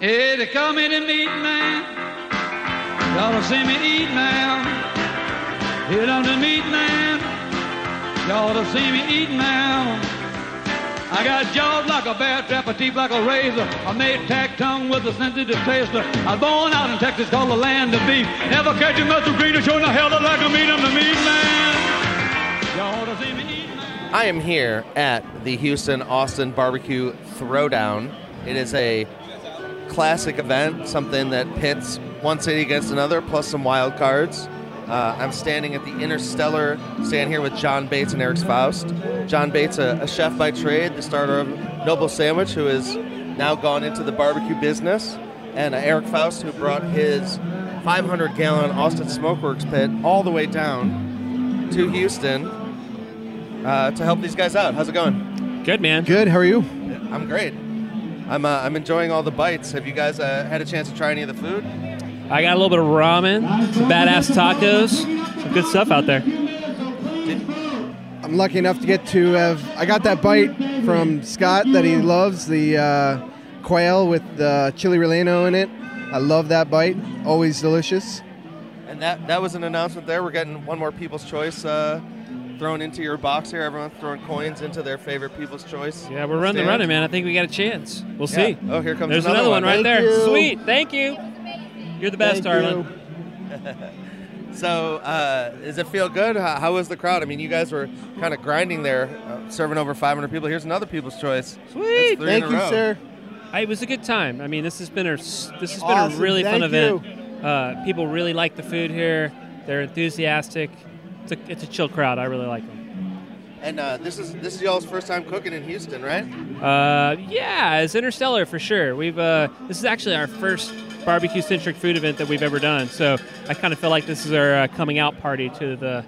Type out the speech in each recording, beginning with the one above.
Hey, they call me the meat man. Y'all to see me eat now. Hit on the meat man. Y'all to see me eat now. I got jaws like a bear trap, a teeth like a razor. I made tack tongue with a sensitive taster. I was born out in Texas, called the land of beef. Never catch a muscle greener, showing the hell like a meat. I'm the meat man. Y'all to see me eat now. I am here at the Houston Austin Barbecue Throwdown. It is a classic event, something that pits one city against another, plus some wild cards. Uh, I'm standing at the Interstellar stand here with John Bates and Eric Faust. John Bates, a, a chef by trade, the starter of Noble Sandwich, who has now gone into the barbecue business, and uh, Eric Faust, who brought his 500 gallon Austin Smokeworks pit all the way down to Houston uh, to help these guys out. How's it going? Good man. Good. How are you? I'm great. I'm, uh, I'm enjoying all the bites. Have you guys uh, had a chance to try any of the food? I got a little bit of ramen, some badass tacos, some good stuff out there. I'm lucky enough to get to have. I got that bite from Scott that he loves the uh, quail with the chili relleno in it. I love that bite. Always delicious. And that, that was an announcement there. We're getting one more People's Choice uh, thrown into your box here. Everyone's throwing coins into their favorite People's Choice. Yeah, we're running the stand. running, man. I think we got a chance. We'll Yeah. see. Oh, here comes There's another another, one, one. right Thank there. you. Sweet. Thank you. You're the best, Thank darling. So, uh, does it feel good? How, how was the crowd? I mean, you guys were kind of grinding there, uh, serving over 500 people. Here's another People's Choice. Sweet. Thank you, row. sir. I- It was a good time. I mean, this has been a this has been a really fun Thank event. Uh, people really like the food here. They're enthusiastic. It's a, it's a chill crowd. I really like them. And uh, this is this is y'all's first time cooking in Houston, right? Uh, yeah, it's Interstellar for sure. We've uh, this is actually our first barbecue centric food event that we've ever done. So I kind of feel like this is our uh, coming out party to the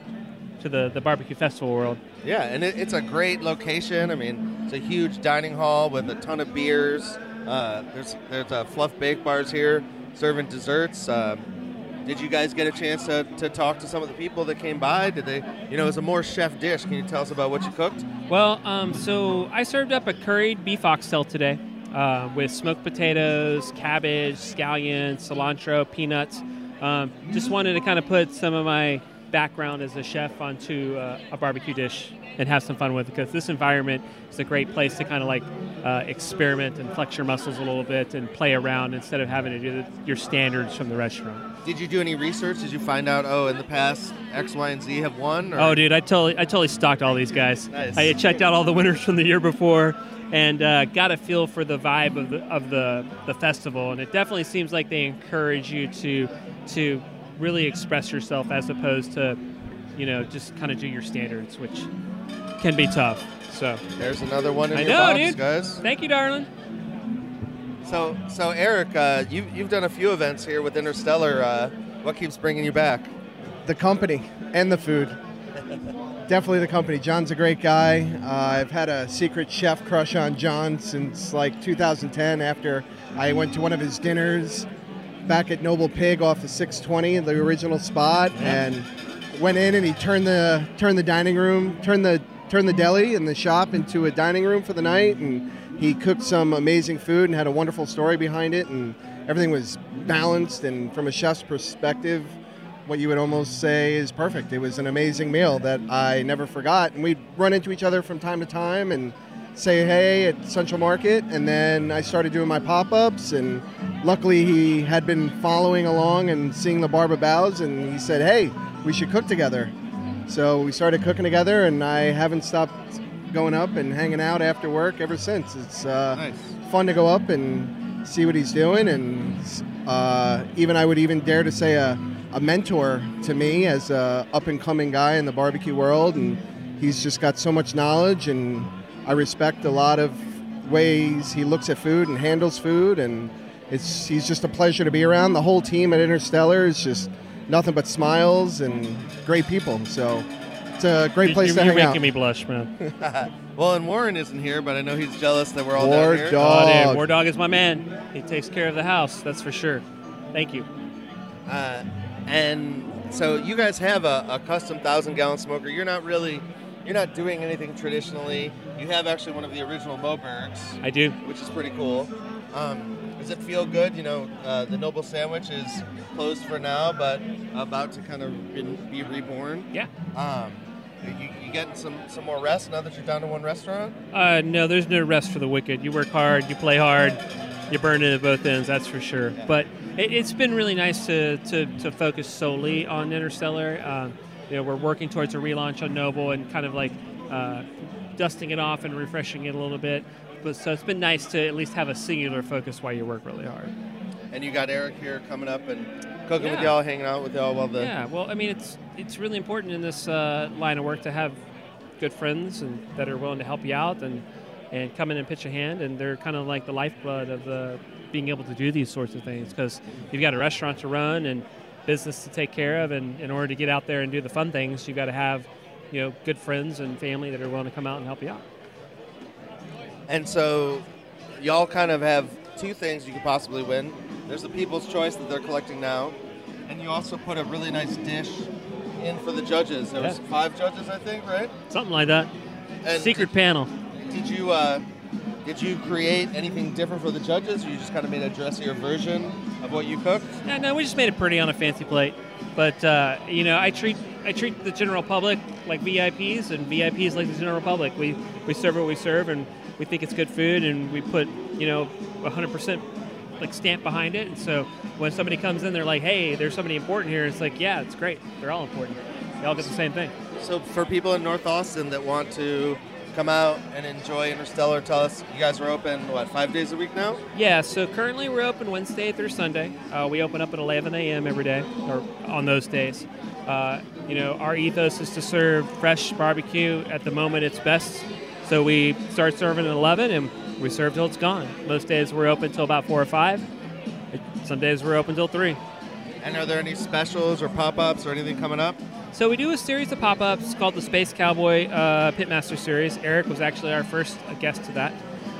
to the, the barbecue festival world. Yeah, and it, it's a great location. I mean, it's a huge dining hall with a ton of beers. Uh, there's there's uh, fluff bake bars here serving desserts. Um, did you guys get a chance to, to talk to some of the people that came by? Did they, you know, it was a more chef dish. Can you tell us about what you cooked? Well, um, so I served up a curried beef oxtail today uh, with smoked potatoes, cabbage, scallions, cilantro, peanuts. Um, just wanted to kind of put some of my background as a chef onto uh, a barbecue dish and have some fun with it because this environment is a great place to kind of like uh, experiment and flex your muscles a little bit and play around instead of having to do the, your standards from the restaurant. Did you do any research? Did you find out? Oh, in the past, X, Y, and Z have won. Or? Oh, dude, I totally, I totally stalked all these guys. Nice. I checked out all the winners from the year before, and uh, got a feel for the vibe of the of the the festival. And it definitely seems like they encourage you to to really express yourself as opposed to, you know, just kind of do your standards, which can be tough. So, There's another one in I your know, box, dude. guys. thank you, darling. So, so Eric, uh, you you've done a few events here with Interstellar. Uh, what keeps bringing you back? The company and the food. Definitely the company. John's a great guy. Uh, I've had a secret chef crush on John since like 2010 after I went to one of his dinners back at Noble Pig off of 620, the original spot, and went in and he turned the turned the dining room, turned the turned the deli and the shop into a dining room for the night and he cooked some amazing food and had a wonderful story behind it and everything was balanced and from a chef's perspective what you would almost say is perfect. It was an amazing meal that I never forgot. And we'd run into each other from time to time and say hey at Central Market. And then I started doing my pop ups. And luckily, he had been following along and seeing the Barba Bows. And he said, hey, we should cook together. So we started cooking together, and I haven't stopped going up and hanging out after work ever since. It's uh, Nice. fun to go up and see what he's doing, and uh, even I would even dare to say a, a mentor to me as a up and coming guy in the barbecue world, and he's just got so much knowledge, and I respect a lot of ways he looks at food and handles food, and it's he's just a pleasure to be around. The whole team at Interstellar is just nothing but smiles and great people. So it's a great place you're, to you're hang making me blush, man. Well, and Warren isn't here, but I know he's jealous that we're all War down here. dog. Oh, dude, Dog. War Dog is my man. He takes care of the house. That's for sure. Thank you. Uh, and so you guys have a, a custom thousand gallon smoker. You're not really, you're not doing anything traditionally. You have actually one of the original Mobergs, I do. which is pretty cool. Um, does it feel good? You know, uh, the Noble Sandwich is closed for now, but about to kind of be, be reborn. Yeah. Um, you, you getting some, some more rest now that you're down to one restaurant? Uh, no, there's no rest for the wicked. You work hard, you play hard, you burn it at both ends. That's for sure. But it, it's been really nice to, to, to focus solely on Interstellar. Um, you know, we're working towards a relaunch on Noble and kind of like uh, dusting it off and refreshing it a little bit. But so it's been nice to at least have a singular focus while you work really hard. And you got Eric here coming up and cooking with y'all, hanging out with y'all while the Yeah, well, I mean, it's it's really important in this uh, line of work to have good friends and that are willing to help you out and and come in and pitch a hand, and they're kind of like the lifeblood of the being able to do these sorts of things because you've got a restaurant to run and business to take care of, and in order to get out there and do the fun things, you've got to have you know good friends and family that are willing to come out and help you out. And so, y'all kind of have two things you could possibly win. There's the People's Choice that they're collecting now, and you also put a really nice dish in for the judges. There was five judges, I think, right? Something like that. And Secret panel. Did, did you uh, did you create anything different for the judges? Or you just kind of made a dressier version of what you cooked. Yeah, no, we just made it pretty on a fancy plate. But uh, you know, I treat I treat the general public like VIPs, and VIPs like the general public. We we serve what we serve, and we think it's good food, and we put you know 100% like stamp behind it. And so when somebody comes in, they're like, "Hey, there's somebody important here." It's like, yeah, it's great. They're all important. They all get the same thing. So for people in North Austin that want to come out and enjoy Interstellar, tell us you guys are open what five days a week now? Yeah, so currently we're open Wednesday through Sunday. Uh, we open up at 11 a.m. every day, or on those days. Uh, you know, our ethos is to serve fresh barbecue. At the moment, it's best. So we start serving at 11 and we serve till it's gone. Most days we're open till about 4 or 5. Some days we're open till 3. And are there any specials or pop-ups or anything coming up? So we do a series of pop-ups called the Space Cowboy uh, Pitmaster Series. Eric was actually our first uh, guest to that.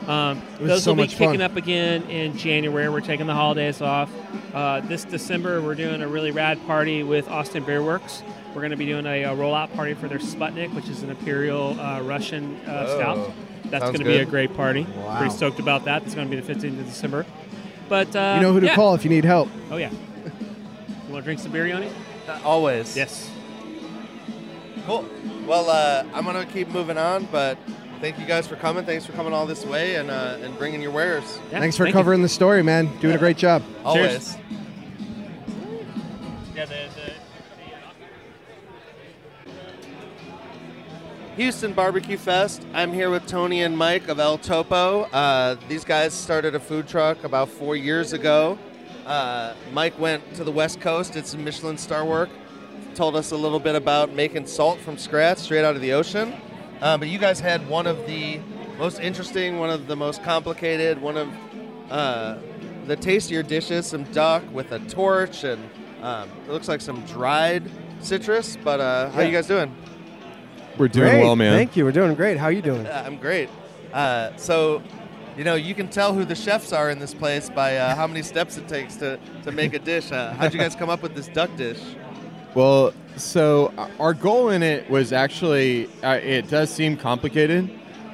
Um, It was those so will be much fun. kicking up again in January. We're taking the holidays off. Uh, this December, we're doing a really rad party with Austin Beerworks. We're going to be doing a, a rollout party for their Sputnik, which is an Imperial uh, Russian uh, Oh, stout. That's going to be a great party. Wow. Pretty stoked about that. It's going to be the 15th of December. But uh, You know who to yeah. call if you need help. Oh yeah. you want to drink some beer, Yoni? Uh, always. Yes. Cool. Well, uh, I'm gonna keep moving on, but thank you guys for coming. Thanks for coming all this way and uh, and bringing your wares. Yeah, Thanks for thank you. covering the story, man. Doing a great job. Always. Yeah, the, the, Houston Barbecue Fest. I'm here with Tony and Mike of El Topo. Uh, these guys started a food truck about four years ago. Uh, Mike went to the West Coast, did some Michelin star work, told us a little bit about making salt from scratch straight out of the ocean. Uh, but you guys had one of the most interesting, one of the most complicated, one of uh, the tastier dishes, some duck with a torch, and um, it looks like some dried citrus. But uh, how Yeah. you guys doing? We're doing Great. well, man. Thank you. We're doing great. How are you doing? Uh, I'm great. Uh, so, you know, you can tell who the chefs are in this place by uh, how many steps it takes to, to make a dish. Uh, how'd you guys come up with this duck dish? Well, so uh, our goal in it was actually, uh, it does seem complicated,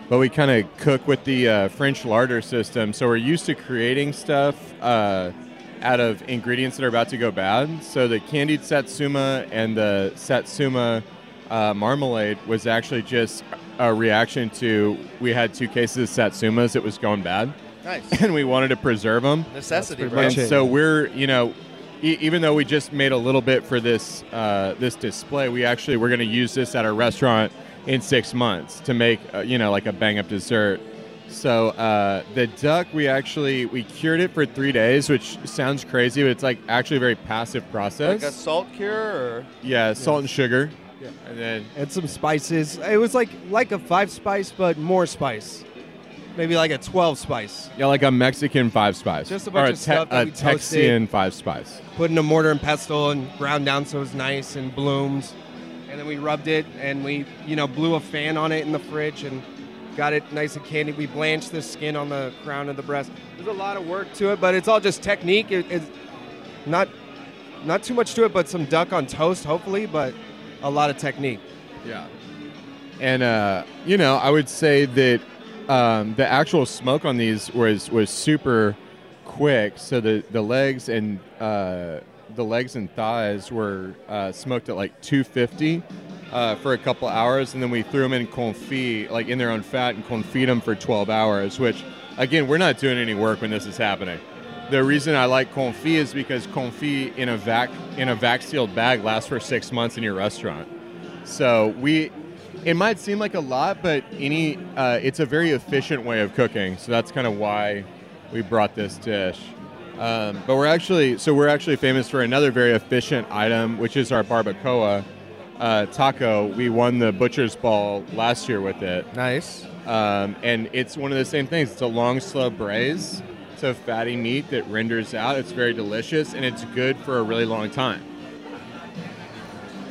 but we kind of cook with the uh, French larder system. So we're used to creating stuff uh, out of ingredients that are about to go bad. So the candied satsuma and the satsuma uh, marmalade was actually just a reaction to we had two cases of satsumas that was going bad, Nice. and we wanted to preserve them. Necessity, right? And so we're, you know, e- even though we just made a little bit for this uh, this display, we actually we're going to use this at our restaurant in six months to make, uh, you know, like a bang up dessert. So uh, the duck, we actually we cured it for three days, which sounds crazy, but it's like actually a very passive process. Like a salt cure, or yeah, salt and sugar, Yeah. and then And some spices. It was like like a five spice, but more spice. Maybe like a twelve spice. yeah, like a Mexican five spice, Just a bunch or of stuff that a we toasted. Texian five spice. Put in a mortar and pestle and ground down so it was nice and blooms. And then we rubbed it and we, you know, blew a fan on it in the fridge and got it nice and candy. We blanched the skin on the crown of the breast. There's a lot of work to it, but it's all just technique. It, it's not not too much to it, but some duck on toast, hopefully, but a lot of technique. Yeah. And uh, you know, I would say that um, the actual smoke on these was was super quick. So the the legs and uh, the legs and thighs were uh, smoked at like 250 uh, for a couple hours, and then we threw them in confit, like in their own fat, and confit them for 12 hours. Which, again, we're not doing any work when this is happening. The reason I like confit is because confit in a vac in a vac sealed bag lasts for six months in your restaurant. So we, it might seem like a lot, but any, uh, it's a very efficient way of cooking. So that's kind of why we brought this dish. Um, but we're actually, so we're actually famous for another very efficient item, which is our barbacoa uh, taco. We won the butcher's ball last year with it. Nice. Um, and it's one of the same things. It's a long, slow braise. It's a fatty meat that renders out. It's very delicious, and it's good for a really long time.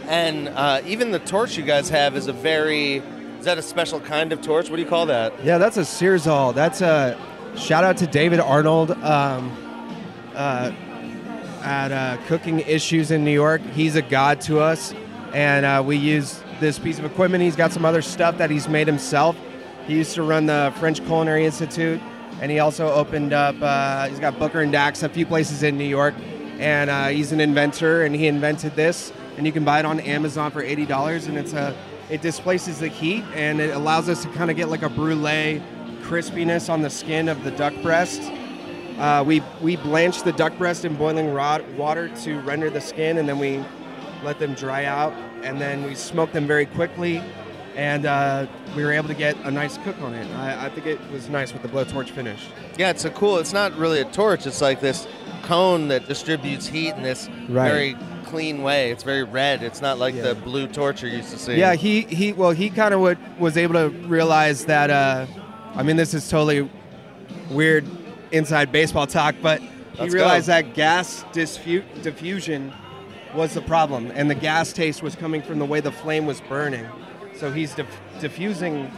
And uh, even the torch you guys have is a very. Is that a special kind of torch? What do you call that? Yeah, that's a Searzall. That's a shout out to David Arnold um, uh, at uh, Cooking Issues in New York. He's a god to us, and uh, we use this piece of equipment. He's got some other stuff that he's made himself. He used to run the French Culinary Institute, and he also opened up. Uh, he's got Booker and Dax, a few places in New York, and uh, he's an inventor. And he invented this, and you can buy it on Amazon for eighty dollars, and it's a it displaces the heat and it allows us to kind of get like a brulee crispiness on the skin of the duck breast. Uh, we we blanch the duck breast in boiling raw water to render the skin, and then we let them dry out, and then we smoke them very quickly, and uh, we were able to get a nice cook on it. I, I think it was nice with the blowtorch finish. Yeah, it's a cool. It's not really a torch. It's like this cone that distributes heat in this Right. very clean way. It's very red. It's not like Yeah. the blue torch you're used to see. Yeah, he he well he kind of was able to realize that. Uh, I mean, this is totally weird inside baseball talk, but he Let's realized go. that gas disfu- diffusion was the problem, and the gas taste was coming from the way the flame was burning. So he's diff- diffusing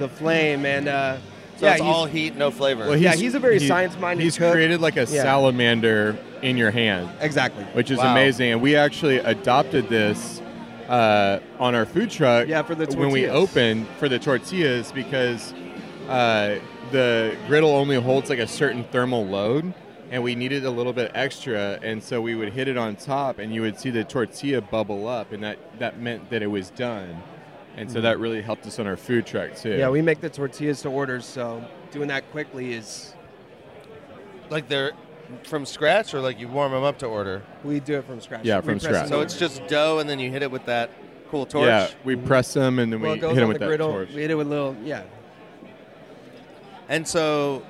the flame, and uh, So yeah, it's all heat, no flavor. Well, Yeah, he's a very science-minded He's cook. created like a Yeah. salamander in your hand, exactly. which is Wow. amazing. And we actually adopted this uh, on our food truck. Yeah, for the when we opened for the tortillas because uh, the griddle only holds like a certain thermal load. And we needed a little bit extra, and so we would hit it on top, and you would see the tortilla bubble up, and that, that meant that it was done. And so that really helped us on our food truck too. Yeah, we make the tortillas to order, so doing that quickly is like they're from scratch, or like you warm them up to order. we do it from scratch. Yeah, We from press scratch. it So in. it's just dough, and then you hit it with that cool torch. Yeah, we press them and then well, we it goes hit them on with the that griddle. torch. We hit it with little yeah. And so,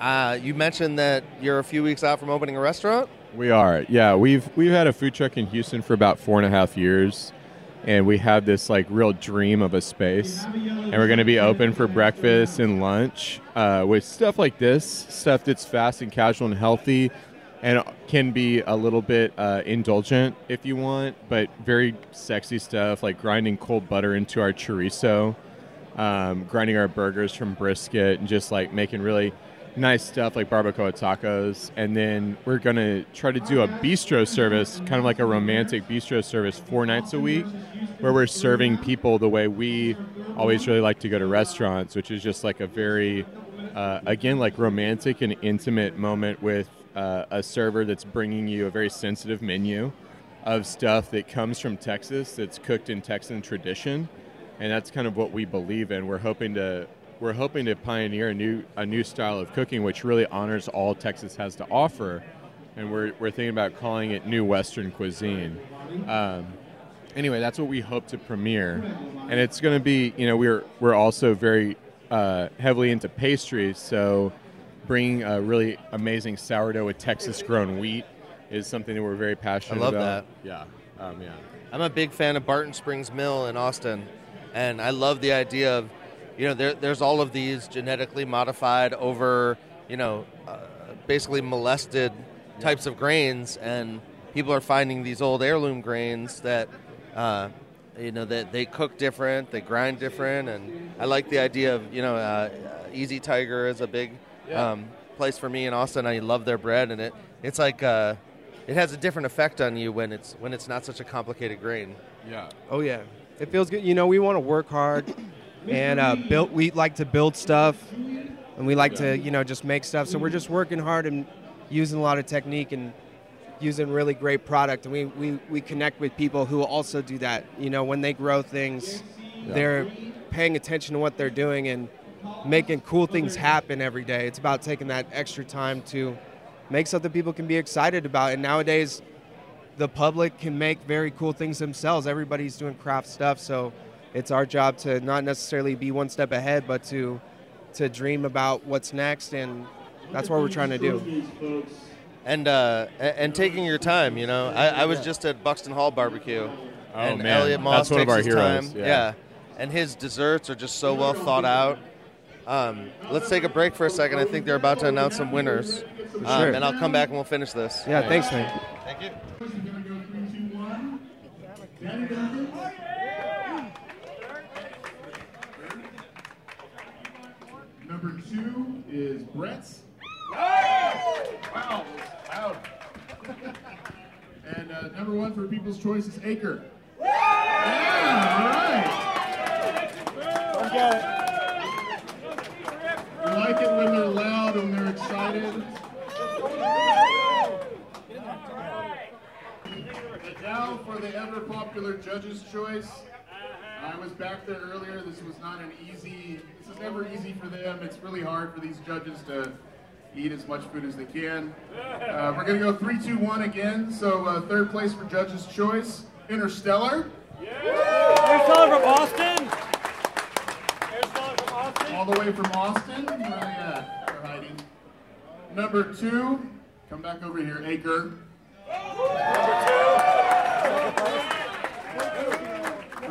uh, you mentioned that you're a few weeks out from opening a restaurant. We are, yeah. We've we've had a food truck in Houston for about four and a half years, and we have this like real dream of a space, and we're going to be open for breakfast and lunch uh, with stuff like this, stuff that's fast and casual and healthy, and can be a little bit uh, indulgent if you want, but very sexy stuff like grinding cold butter into our chorizo, um, grinding our burgers from brisket, and just like making really nice stuff like barbacoa tacos. And then we're going to try to do a bistro service, kind of like a romantic bistro service, four nights a week, where we're serving people the way we always really like to go to restaurants, which is just like a very, uh, again, like romantic and intimate moment with uh, a server that's bringing you a very sensitive menu of stuff that comes from Texas that's cooked in Texan tradition, and that's kind of what we believe in. We're hoping to we're hoping to pioneer a new a new style of cooking which really honors all Texas has to offer, and we're we're thinking about calling it New Western Cuisine. Um, anyway, that's what we hope to premiere, and it's going to be you know we're we're also very uh, heavily into pastries, so bringing a really amazing sourdough with Texas grown wheat is something that we're very passionate about. I love about. Yeah, um, yeah. I'm a big fan of Barton Springs Mill in Austin, and I love the idea of, you know, there, there's all of these genetically modified over, you know, uh, basically molested types of grains, and people are finding these old heirloom grains that, uh, you know, that they cook different, they grind different, and I like the idea of, you know, uh, Easy Tiger is a big Yeah. um, place for me in Austin. I love their bread, and it it's like. Uh, it has a different effect on you when it's when it's not such a complicated grain. Yeah. Oh yeah, it feels good. You know, we want to work hard and uh, build. We like to build stuff, and we like to you know just make stuff. So we're just working hard and using a lot of technique and using really great product. And we, we, we connect with people who also do that. You know, when they grow things, they're paying attention to what they're doing and making cool things happen every day. It's about taking that extra time to make something people can be excited about. And nowadays, the public can make very cool things themselves. Everybody's doing craft stuff, so it's our job to not necessarily be one step ahead, but to to dream about what's next, and that's what we're trying to do. and uh, and taking your time. You know, I, I was just at Buxton Hall Barbecue, Oh, and man. Elliot Moss That's one of takes our his heroes, time. yeah. and his desserts are just so well thought out. Um, let's take a break for a second. I think they're about to announce some winners, um, sure. and I'll come back and we'll finish this. Yeah, thanks, man. Thank you. Number two is Brett's. Wow, loud. and uh, number one for People's Choice is Acre. Yeah, all right. We like it when they're loud, when they're excited. And now for the ever popular Judge's Choice. I was back there earlier. This was not an easy, this is never easy for them. It's really hard for these judges to eat as much food as they can. Uh, we're going to go three, two, one again. So, uh, third place for Judge's Choice Interstellar. Interstellar from Austin. Interstellar from Austin. all the way from Austin. They at? They're hiding. Number two, come back over here, Acre. Number two.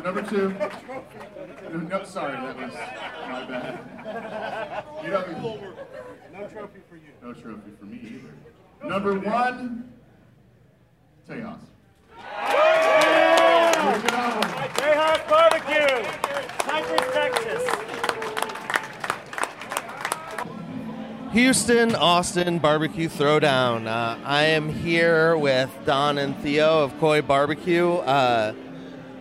No, no, sorry, that was my bad. You don't. No trophy for you. No trophy for me either. Number one, Tejas. Good. Jayhawk Barbecue. Cypress, Texas. Houston, Austin Barbecue Throwdown. Uh, I am here with Don and Theo of Khoi Barbecue. Uh,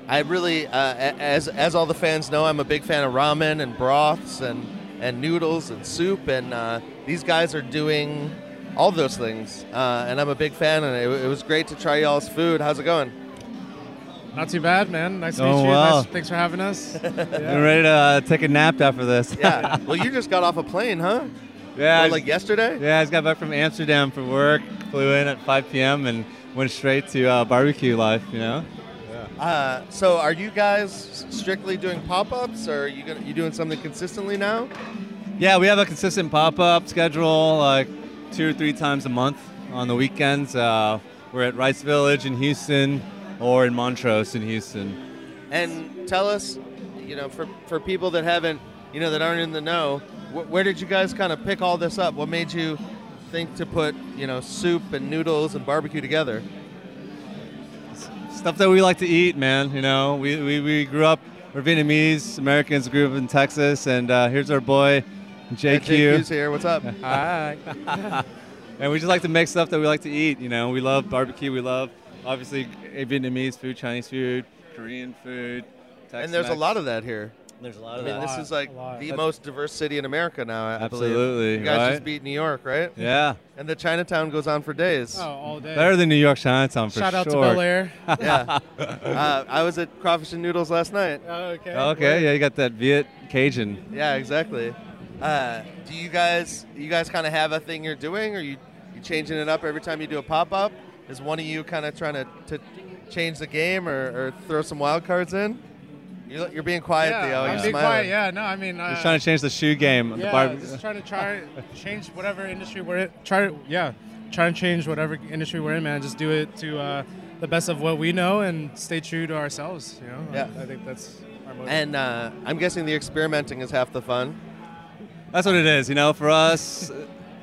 I really, uh, as as all the fans know, I'm a big fan of ramen and broths and and noodles and soup, and uh, these guys are doing all those things, uh, and I'm a big fan. And it, it was great to try y'all's food. How's it going? Not too bad, man. Nice to Oh, meet you. wow. Nice, thanks for having us. I'm ready to uh, take a nap after this. Yeah. well, you just got off a plane, huh? yeah. What, like yesterday? yeah, I just got back from Amsterdam for work. Flew in at 5 p.m. and went straight to uh, barbecue life. You know. Uh, so, are you guys strictly doing pop-ups, or are you gonna, you doing something consistently now? Yeah, we have a consistent pop-up schedule, like two or three times a month on the weekends. Uh, we're at Rice Village in Houston or in Montrose in Houston. And tell us, you know, for for people that haven't, you know, that aren't in the know, wh- where did you guys kind of pick all this up? What made you think to put, you know, soup and noodles and barbecue together? Stuff that we like to eat, man. You know, we, we, we grew up, we're Vietnamese Americans, grew up in Texas, and uh, here's our boy, JQ. JQ's here. What's up? Hi. and we just like to make stuff that we like to eat. You know, we love barbecue. We love obviously Vietnamese food, Chinese food, Korean food. and there's a lot of that here. There's a lot I of mean, that. this is like a lot. the most diverse city in America now. I believe. Absolutely, You guys right? just beat New York, right? yeah, And the Chinatown goes on for days. Oh, all day. better than New York Chinatown for sure. Shout out to sure. Bellaire. Yeah. uh, I was at Crawfish and Noodles last night. Oh, okay. Okay, yeah, you got that Viet Cajun. Yeah, exactly. Uh, do you guys you guys kind of have a thing you're doing, or you you changing it up every time you do a pop up? Is one of you kind of trying to, to change the game or, or throw some wild cards in? You're, you're being quiet, yeah, Theo. I'm You're being smiling. quiet. Yeah, no, I mean, uh, Just trying to change the shoe game. of the yeah, just trying to try change whatever industry we're in. Try to, yeah, try and change whatever industry we're in, man. Just do it to uh, the best of what we know and stay true to ourselves. You know, Yeah. I, I think that's our motive. And uh, I'm guessing the experimenting is half the fun. That's what it is, you know. For us,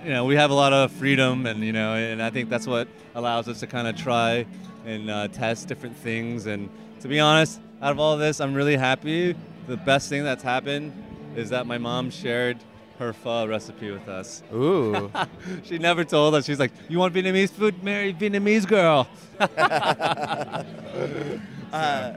you know, we have a lot of freedom, and you know, and I think that's what allows us to kind of try and uh, test different things. And to be honest, out of all this, I'm really happy. The best thing that's happened is that my mom shared her pho recipe with us. Ooh. she never told us. She's like, "You want Vietnamese food? Marry Vietnamese girl." uh,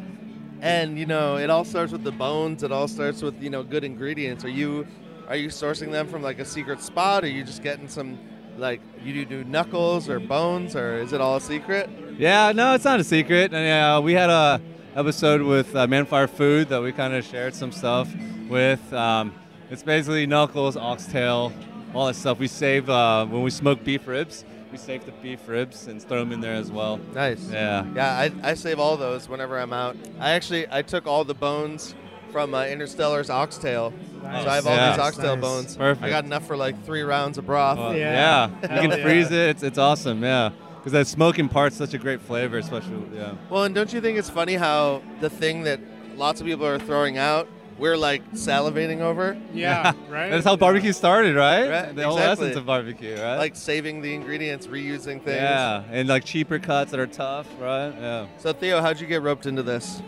and you know, it all starts with the bones. It all starts with you know good ingredients. Are you are you sourcing them from like a secret spot? Or are you just getting some like you do knuckles or bones, or is it all a secret? Yeah, no, it's not a secret. And, uh, we had a episode with uh, Manfire Food that we kind of shared some stuff with. Um, it's basically knuckles, oxtail, all that stuff. We save uh, when we smoke beef ribs. We save the beef ribs and throw them in there as well. Nice. Yeah. Yeah, I, I save all those whenever I'm out. I actually I took all the bones from uh, Interstellar's oxtail, so I have all Yeah. these oxtail Nice. bones. Perfect. I got enough for like three rounds of broth. Uh, Yeah. yeah. You can yeah. freeze it. It's, it's awesome. Yeah. Because that smoking part's such a great flavor, especially. Yeah. Well, and don't you think it's funny how the thing that lots of people are throwing out, we're like salivating over, Yeah, right. That's how barbecue started, right? Right, The whole essence of barbecue, right? like saving the ingredients, reusing things. yeah, and like cheaper cuts that are tough, right? Yeah. So Theo, how'd you get roped into this?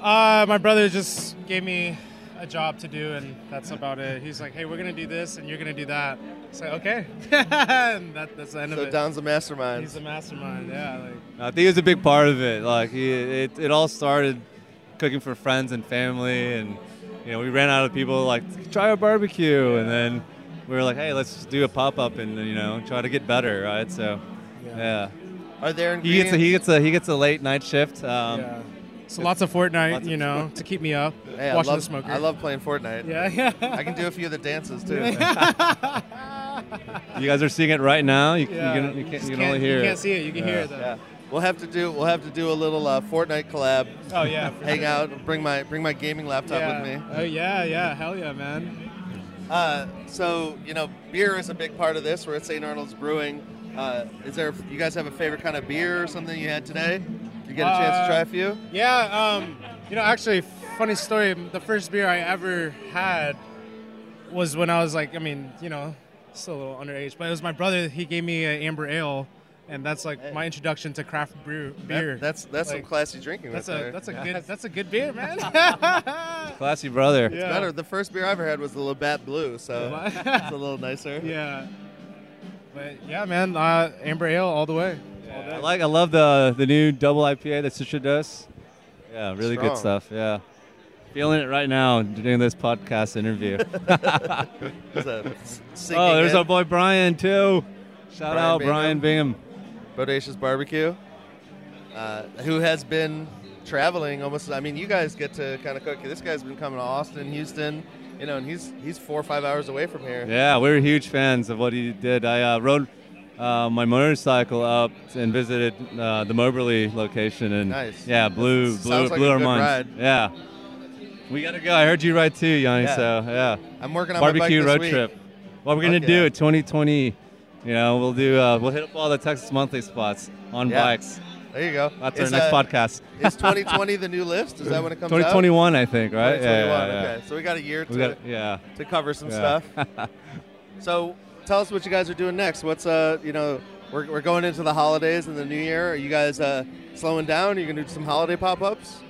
Uh, my brother just gave me a job to do, and that's about it. He's like, "Hey, we're gonna do this, and you're gonna do that." It's like, okay, and that, that's the end So of it. Don's a mastermind. He's a mastermind. Yeah, like I think it's a big part of it. Like he, it, it all started cooking for friends and family, and you know we ran out of people like try our barbecue, and then we were like, hey, let's do a pop up and you know try to get better, right? So yeah, Are there he gets a, he gets a he gets a late night shift. Um, yeah. So lots of Fortnite, Lots of you know, to keep me up. Hey, I love, the smoker. I love playing Fortnite. Yeah, yeah. I can do a few of the dances too. You guys are seeing it right now. You, Yeah, you can you, can, you can can't- only hear You can't see it. You can hear it though. yeah. We'll have to do we'll have to do a little uh, Fortnite collab. Oh yeah. Hang sure. out, bring my bring my gaming laptop yeah. with me. Oh yeah, yeah. Hell yeah, man. Uh, so you know, beer is a big part of this. We're at St. Arnold's Brewing. Uh, is there? You guys have a favorite kind of beer or something you had today? You get a chance to Uh, try a few? Yeah, um, you know, actually, funny story. The first beer I ever had was when I was like, I mean, you know, still a little underage, but it was my brother. He gave me an amber ale, and that's like my introduction to craft brew That- beer. that's that's some classy drinking. that's right a there. that's a good that's a good beer, man. Classy brother. Yeah. better. The first beer I ever had was the Labatt Blue, so it's a little nicer. yeah. But yeah, man, uh, amber ale all the way. All I like I love the the new double IPA that Citra does. Yeah, really Strong. good stuff. Yeah. Feeling it right now doing this podcast interview. Sinking oh, there's our boy Brian too. Shout Brian out Bingham. Brian Bingham. Bodacious Barbecue, uh, who has been traveling almost. I mean, you guys get to kind of cook. This guy's been coming to Austin, Houston, you know, and he's he's four or five hours away from here. Yeah, we were huge fans of what he did. I uh, rode uh, my motorcycle up and visited uh, the Mobberly location, and Nice. yeah, blew blew, like blew our minds. ride. Yeah, we gotta go. I heard you ride too, Yanni. Yeah. So yeah, I'm working on my barbecue road week. trip. What we're gonna Fuck do yeah. at 2020. You know, we'll do. Uh, we'll hit up all the Texas monthly spots on Yeah. bikes. There you go. That's Is, our next uh, podcast. Is 2020 the new list? Is that when it comes out? 2021, I think, right? 2021. Yeah, yeah. Okay, so we got a year to got, yeah. to cover some stuff. so tell us what you guys are doing next. What's uh, you know, we're, we're going into the holidays and the new year. Are you guys uh, slowing down? Are you gonna do some holiday pop-ups?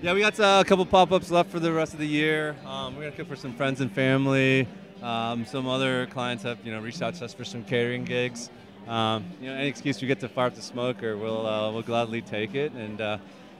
Yeah, we got uh, a couple pop-ups left for the rest of the year. Um, we're gonna cook for some friends and family. Um, some other clients have, you know, reached out to us for some catering gigs. Um, you know, any excuse we get to fire up the smoker, we'll uh, we'll gladly take it. And uh,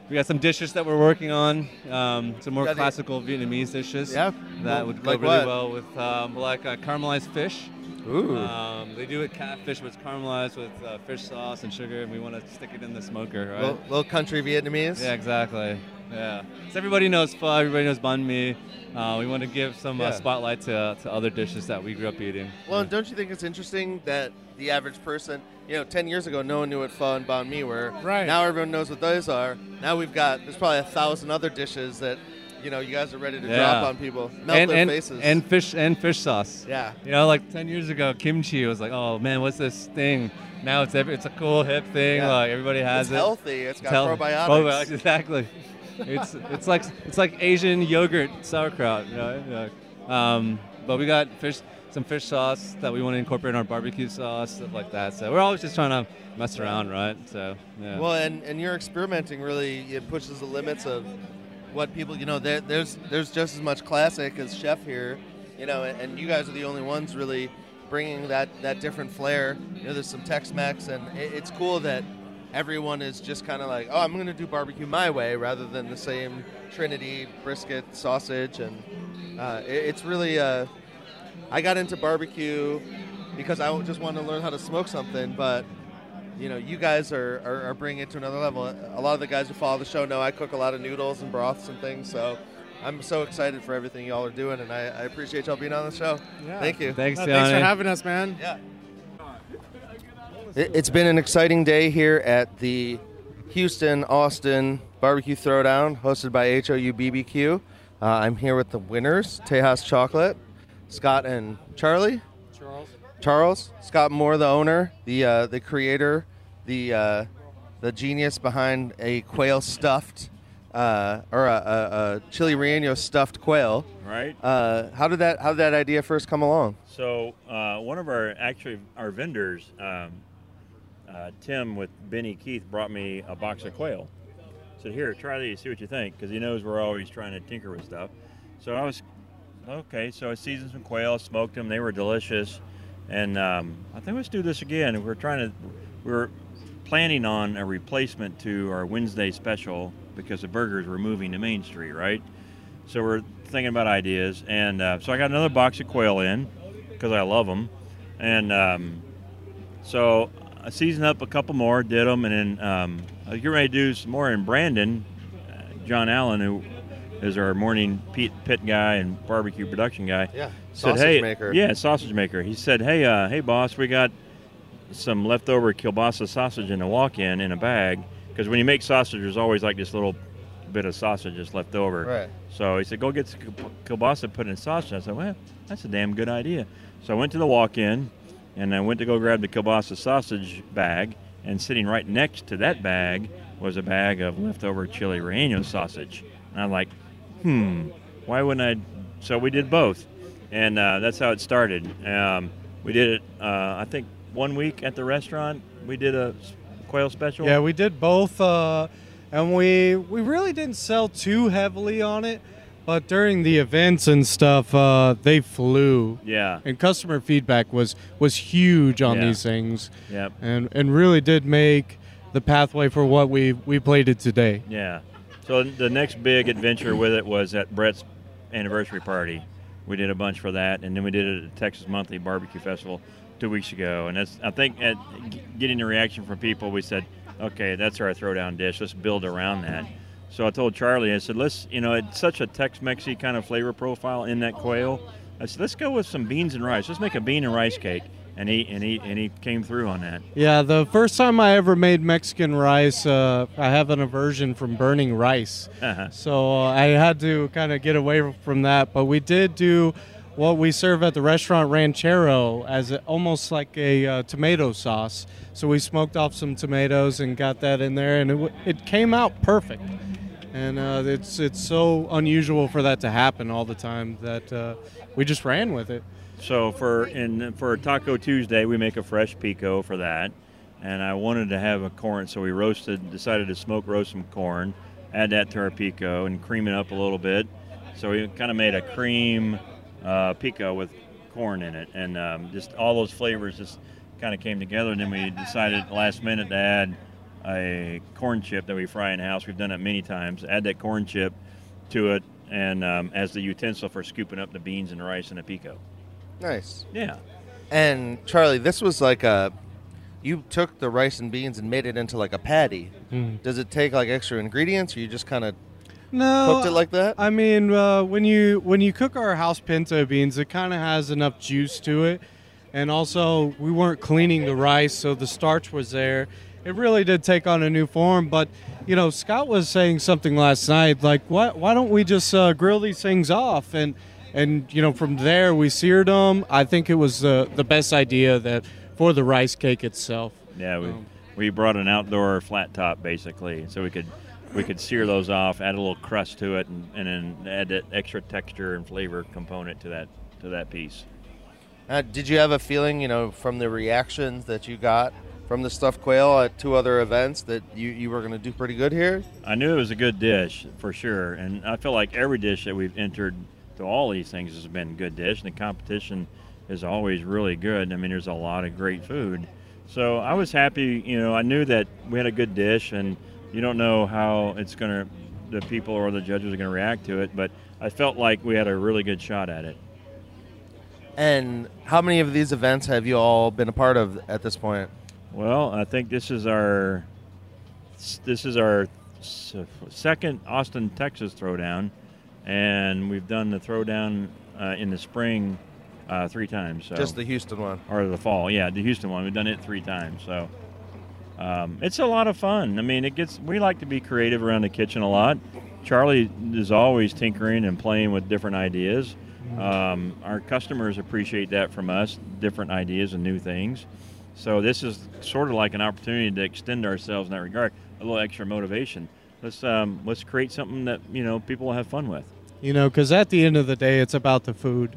we got some dishes that we're working on. Um, some more classical Vietnamese dishes. Yeah. That would go like really what? well with um, like uh, caramelized fish. Ooh. Um, they do it catfish, but it's caramelized with uh, fish sauce and sugar, and we want to stick it in the smoker, right? little, little country Vietnamese. Yeah, exactly. Yeah. So everybody knows pho, everybody knows banh mi. Uh, we want to give some Yeah. uh, spotlight to, to other dishes that we grew up eating. Well, and don't you think it's interesting that the average person, you know, 10 years ago, no one knew what pho and banh mi were. Right. Now everyone knows what those are. Now we've got, there's probably a thousand other dishes that, you know, you guys are ready to Yeah. drop on people. Melt and, their and, faces. and fish and fish sauce. yeah. You know, like 10 years ago, kimchi was like, oh man, what's this thing? Now it's every, it's a cool hip thing. Yeah. Like everybody has it. It's it. healthy. It's got healthy. probiotics. Probiotics, exactly. It's it's like it's like Asian yogurt sauerkraut. You um, but we got fish, some fish sauce that we want to incorporate in our barbecue sauce, stuff like that. So we're always just trying to mess around, right? So yeah. Well, and, and you're experimenting really, it pushes the limits of what people, you know, there, there's there's just as much classic as chef here, you know, and, and you guys are the only ones really bringing that, that different flair. You know, there's some Tex-Mex, and it, it's cool that everyone is just kind of like, oh, I'm going to do barbecue my way rather than the same Trinity brisket sausage, and uh, it, it's really. Uh, I got into barbecue because I just wanted to learn how to smoke something, but you know, you guys are, are, are bringing it to another level. A lot of the guys who follow the show know I cook a lot of noodles and broths and things, so I'm so excited for everything y'all are doing, and I, I appreciate y'all being on the show. Yeah. Thank you. Thanks, No, thanks for having us, man. Yeah. It- It's been an exciting day here at the Houston Austin Barbecue Throwdown, hosted by HOU BBQ. Uh, I'm here with the winners, Tejas Chocolate, Scott and Charlie. Charles. Charles Scott Moore, the owner, the uh, the creator, the uh, the genius behind a quail stuffed uh, or a, a, a chili relleno stuffed quail. Right. Uh, how did that how did that idea first come along? So uh, one of our actually our vendors, um, uh, Tim with Benny Keith, brought me a box of quail. Said, "Here, try these, see what you think," because he knows we're always trying to tinker with stuff. So I was okay. So I seasoned some quail, smoked them. They were delicious, and um, I think let's do this again. We're trying to we're planning on a replacement to our Wednesday special because the burgers were moving to Main Street, right? So we're thinking about ideas, and uh, so I got another box of quail in because I love them, and um, so I seasoned up a couple more, did them, and then um, I was getting ready to do some more in Brandon. Uh, John Allen, who is our morning pit, pit guy and barbecue production guy, Yeah, said, sausage "Hey, maker." yeah, sausage maker." He said, "Hey, uh, hey, boss, we got some leftover kielbasa sausage in a walk-in in a bag because when you make sausage, there's always like this little bit of sausage just left over." Right. So he said, "Go get some kielbasa, put it in sausage." I said, "Well, that's a damn good idea." So I went to the walk-in, and I went to go grab the kielbasa sausage bag, and sitting right next to that bag was a bag of leftover chili relleno sausage. And I'm like, "Hmm, why wouldn't I?" So we did both, and uh, that's how it started. Um, we did it, uh, I think, one week at the restaurant. We did a quail special. Yeah, we did both, uh, and we we really didn't sell too heavily on it, but during the events and stuff, uh, they flew. Yeah. and customer feedback was was huge on Yeah. these things. Yep. and and really did make the pathway for what we we plated today. Yeah. So the next big adventure with it was at Brett's anniversary party. We did a bunch for that, and then we did it at the Texas Monthly Barbecue Festival two weeks ago. And that's I think at getting the reaction from people, we said, okay, that's our throwdown dish. Let's build around that. So I told Charlie, I said, let's, you know, it's such a Tex-Mexy kind of flavor profile in that quail. I said, let's go with some beans and rice. Let's make a bean and rice cake. And he and he and he came through on that. Yeah, the first time I ever made Mexican rice, uh, I have an aversion from burning rice. Uh-huh. So uh, I had to kind of get away from that. But we did do what we serve at the restaurant Ranchero as a, almost like a uh, tomato sauce. So we smoked off some tomatoes and got that in there, and it, w- it came out perfect. And uh, it's it's so unusual for that to happen all the time that uh, we just ran with it. So for in for Taco Tuesday, we make a fresh pico for that, and I wanted to have a corn, so we roasted, decided to smoke roast some corn, add that to our pico, and cream it up a little bit. So we kind of made a cream uh, pico with corn in it, and um, just all those flavors just kind of came together. And then we decided last minute to add a corn chip that we fry in house. We've done it many times. Add that corn chip to it, and um, as the utensil for scooping up the beans and rice in a pico. Nice. Yeah. And Charlie, this was like a. You took the rice and beans and made it into like a patty. Mm. Does it take like extra ingredients, or you just kind of No, cooked it like that? I mean, uh, when you when you cook our house pinto beans, it kind of has enough juice to it, and also we weren't cleaning the rice, so the starch was there. It really did take on a new form. But you know, Scott was saying something last night, like, why why don't we just uh, grill these things off and and you know from there we seared them. I think it was the the best idea that for the rice cake itself. Yeah, we Um, we brought an outdoor flat top basically, so we could we could sear those off, add a little crust to it, and, and then add that extra texture and flavor component to that to that piece. Uh, did you have a feeling, you know, from the reactions that you got from the stuffed quail at two other events that you, you were going to do pretty good here? I knew it was a good dish for sure, and I feel like every dish that we've entered to all these things has been a good dish, and the competition is always really good. I mean, there's a lot of great food, so I was happy. You know, I knew that we had a good dish, and you don't know how it's gonna, the people or the judges are gonna react to it, but I felt like we had a really good shot at it. And how many of these events have you all been a part of at this point? Well, I think this is our this is our second Austin, Texas throwdown, and we've done the throwdown uh, in the spring uh, three times. So. Just the Houston one. or the fall. Yeah, the Houston one. We've done it three times. So um, it's a lot of fun. I mean, it gets. We like to be creative around the kitchen a lot. Charlie is always tinkering and playing with different ideas. Um, our customers appreciate that from us, different ideas and new things. So this is sort of like an opportunity to extend ourselves in that regard, a little extra motivation. Let's um, let's create something that you know people will have fun with. You know, because at the end of the day, it's about the food.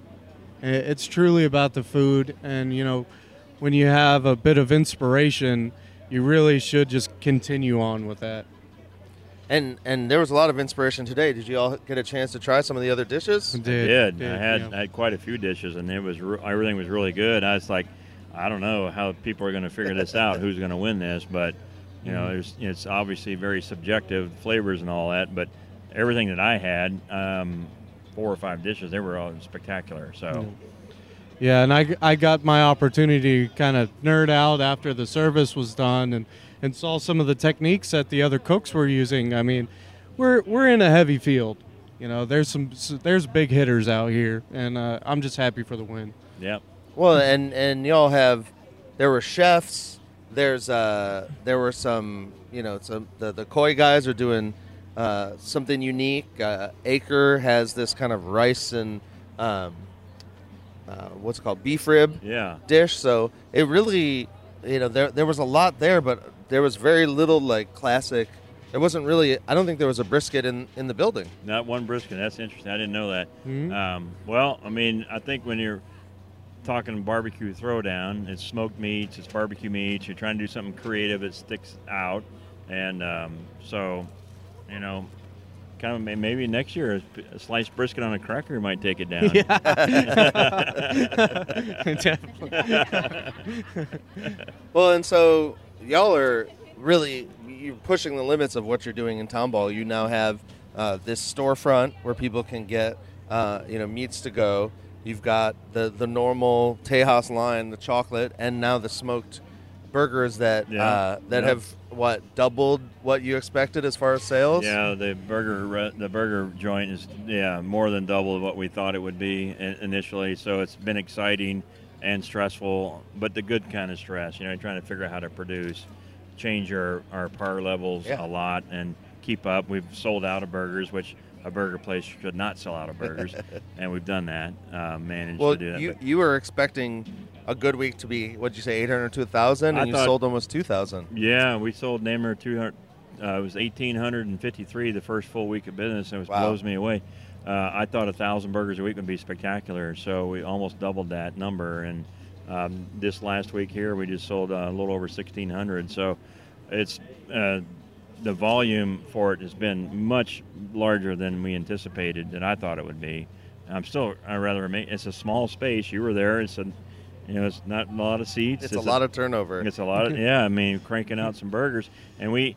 It's truly about the food. And, you know, when you have a bit of inspiration, you really should just continue on with that. And and there was a lot of inspiration today. Did you all get a chance to try some of the other dishes? I did. I had I had quite a few dishes, and it was re- everything was really good. I was like, I don't know how people are going to figure this out. Who's going to win this? But you know, Mhm. there's, it's obviously very subjective flavors and all that. But everything that I had, um, four or five dishes, they were all spectacular. So. Yeah, and I, I got my opportunity to kind of nerd out after the service was done and, and saw some of the techniques that the other cooks were using. I mean, we're we're in a heavy field. You know, there's some there's big hitters out here, and uh, I'm just happy for the win. Yep. Well, and and y'all have there were chefs. There's uh there were some you know some the the Khoi guys are doing uh, something unique. Uh, Acre has this kind of rice and um, uh, what's it called beef rib Yeah. dish. So it really you know there there was a lot there, but there was very little like classic. There wasn't really. I don't think there was a brisket in in the building. Not one brisket. That's interesting. I didn't know that. Mhm. Um, well, I mean, I think when you're talking barbecue throwdown, it's smoked meats, it's barbecue meats. You're trying to do something creative that sticks out, and um, so, you know, kind of maybe next year a sliced brisket on a cracker might take it down. Yeah. well, and so y'all are really you're pushing the limits of what you're doing in Tomball. You now have uh, this storefront where people can get uh, you know meats to go. You've got the the normal Tejas line, the chocolate, and now the smoked burgers that Yeah. uh, that Yeah. have what doubled what you expected as far as sales. Yeah, the burger the burger joint is yeah more than double what we thought it would be initially. So it's been exciting and stressful, but the good kind of stress. You know, trying to figure out how to produce, change our our par levels Yeah. a lot, and keep up. We've sold out of burgers, which a burger place should not sell out of burgers, and we've done that. Uh, managed Well, to do that. you but- you were expecting a good week to be what'd you say 800 to 1000 I and you thought- sold almost 2000 Yeah, we sold Namer 200. Uh, it was 1,853 the first full week of business, and it was, Wow. blows me away. Uh, I thought a thousand burgers a week would be spectacular, so we almost doubled that number. And um, this last week here, we just sold uh, a little over 1,600. So it's uh, the volume for it has been much larger than we anticipated, than I thought it would be. I'm still, I rather remain. It's a small space. You were there. It's a, you know, it's not a lot of seats. It's a lot of turnover. It's a lot of yeah. I mean, cranking out some burgers, and we,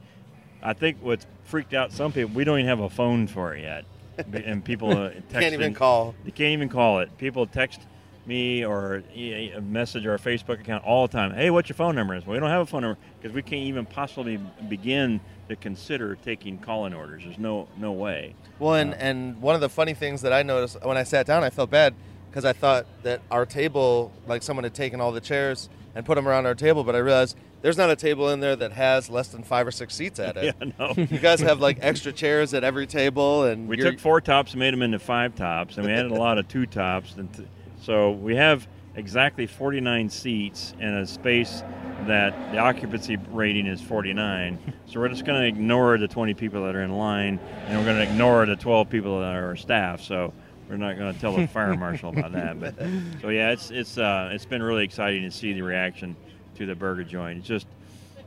I think what freaked out some people, we don't even have a phone for it yet, and people uh, Can't even call. You can't even call it. People text me or e- message our Facebook account all the time. Hey, what's your phone number? Well, we don't have a phone number because we can't even possibly begin to consider taking call-in orders. There's no no way. Well, and, and one of the funny things that I noticed when I sat down, I felt bad because I thought that our table, like someone had taken all the chairs and put them around our table, but I realized there's not a table in there that has less than five or six seats at it. Yeah, no. you guys have like extra chairs at every table, and We took four tops and made them into five tops, and we added a lot of two tops. And th- so we have exactly 49 seats in a space that the occupancy rating is 49. So we're just going to ignore the 20 people that are in line, and we're going to ignore the 12 people that are our staff. So we're not going to tell the fire marshal about that. But so yeah, it's it's uh, it's been really exciting to see the reaction to the burger joint. It's just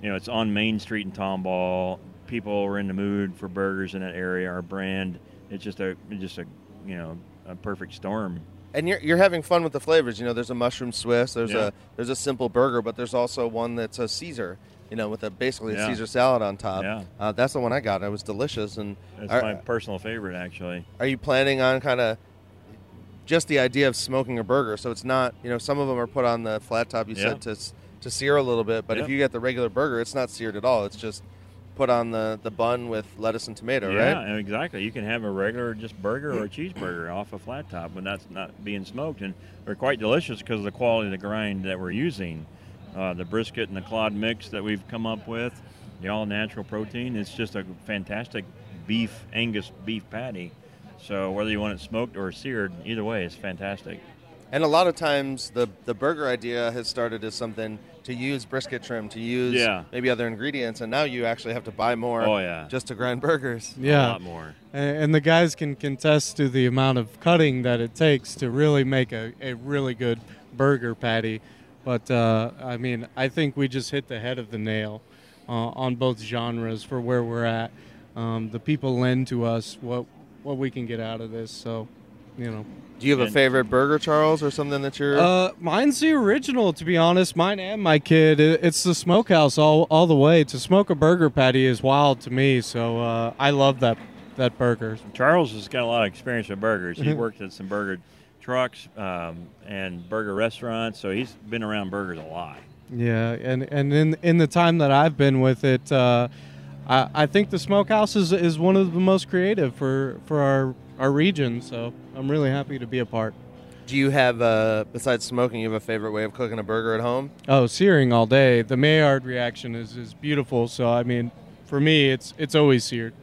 you know, it's on Main Street in Tomball. People are in the mood for burgers in that area. Our brand, it's just a, it's just a, you know, a perfect storm. And you're, you're having fun with the flavors. You know, there's a mushroom Swiss, there's Yeah. a there's a simple burger, but there's also one that's a Caesar. You know, with a basically a Caesar salad on top. Yeah. Uh, that's the one I got. It was delicious. And It's are, my personal favorite, actually. are you planning on kind of just the idea of smoking a burger. So it's not, you know, some of them are put on the flat top. You Yeah. said to to sear a little bit, but if you get the regular burger, it's not seared at all. It's just put on the the bun with lettuce and tomato, yeah, right? and exactly. You can have a regular just burger or a cheeseburger off a flat top when that's not being smoked, and they're quite delicious because of the quality of the grind that we're using. Uh, the brisket and the clod mix that we've come up with, the all natural protein. It's just a fantastic beef Angus beef patty. So whether you want it smoked or seared, either way, it's fantastic. And a lot of times, the the burger idea has started as something to use brisket trim, to use Yeah. maybe other ingredients, and now you actually have to buy more. Oh, yeah. just to grind burgers. Yeah, a lot more. And, and the guys can contest to the amount of cutting that it takes to really make a, a really good burger patty. But uh, I mean, I think we just hit the head of the nail uh, on both genres for where we're at. Um, the people lend to us what what we can get out of this. So, you know. Do you have a favorite burger, Charles, or something that you're? Uh, mine's the original, to be honest. Mine and my kid. It's the smokehouse all, all the way. To smoke a burger patty is wild to me. So uh, I love that that burger. Charles has got a lot of experience with burgers. He's Mhm. worked at some burger trucks um, and burger restaurants, so he's been around burgers a lot. Yeah, and and in in the time that I've been with it, uh, I, I think the smokehouse is, is one of the most creative for for our our region. So I'm really happy to be a part. Do you have, uh, besides smoking, you have a favorite way of cooking a burger at home? Oh, searing all day. The Maillard reaction is, is beautiful. So I mean, for me, it's it's always seared.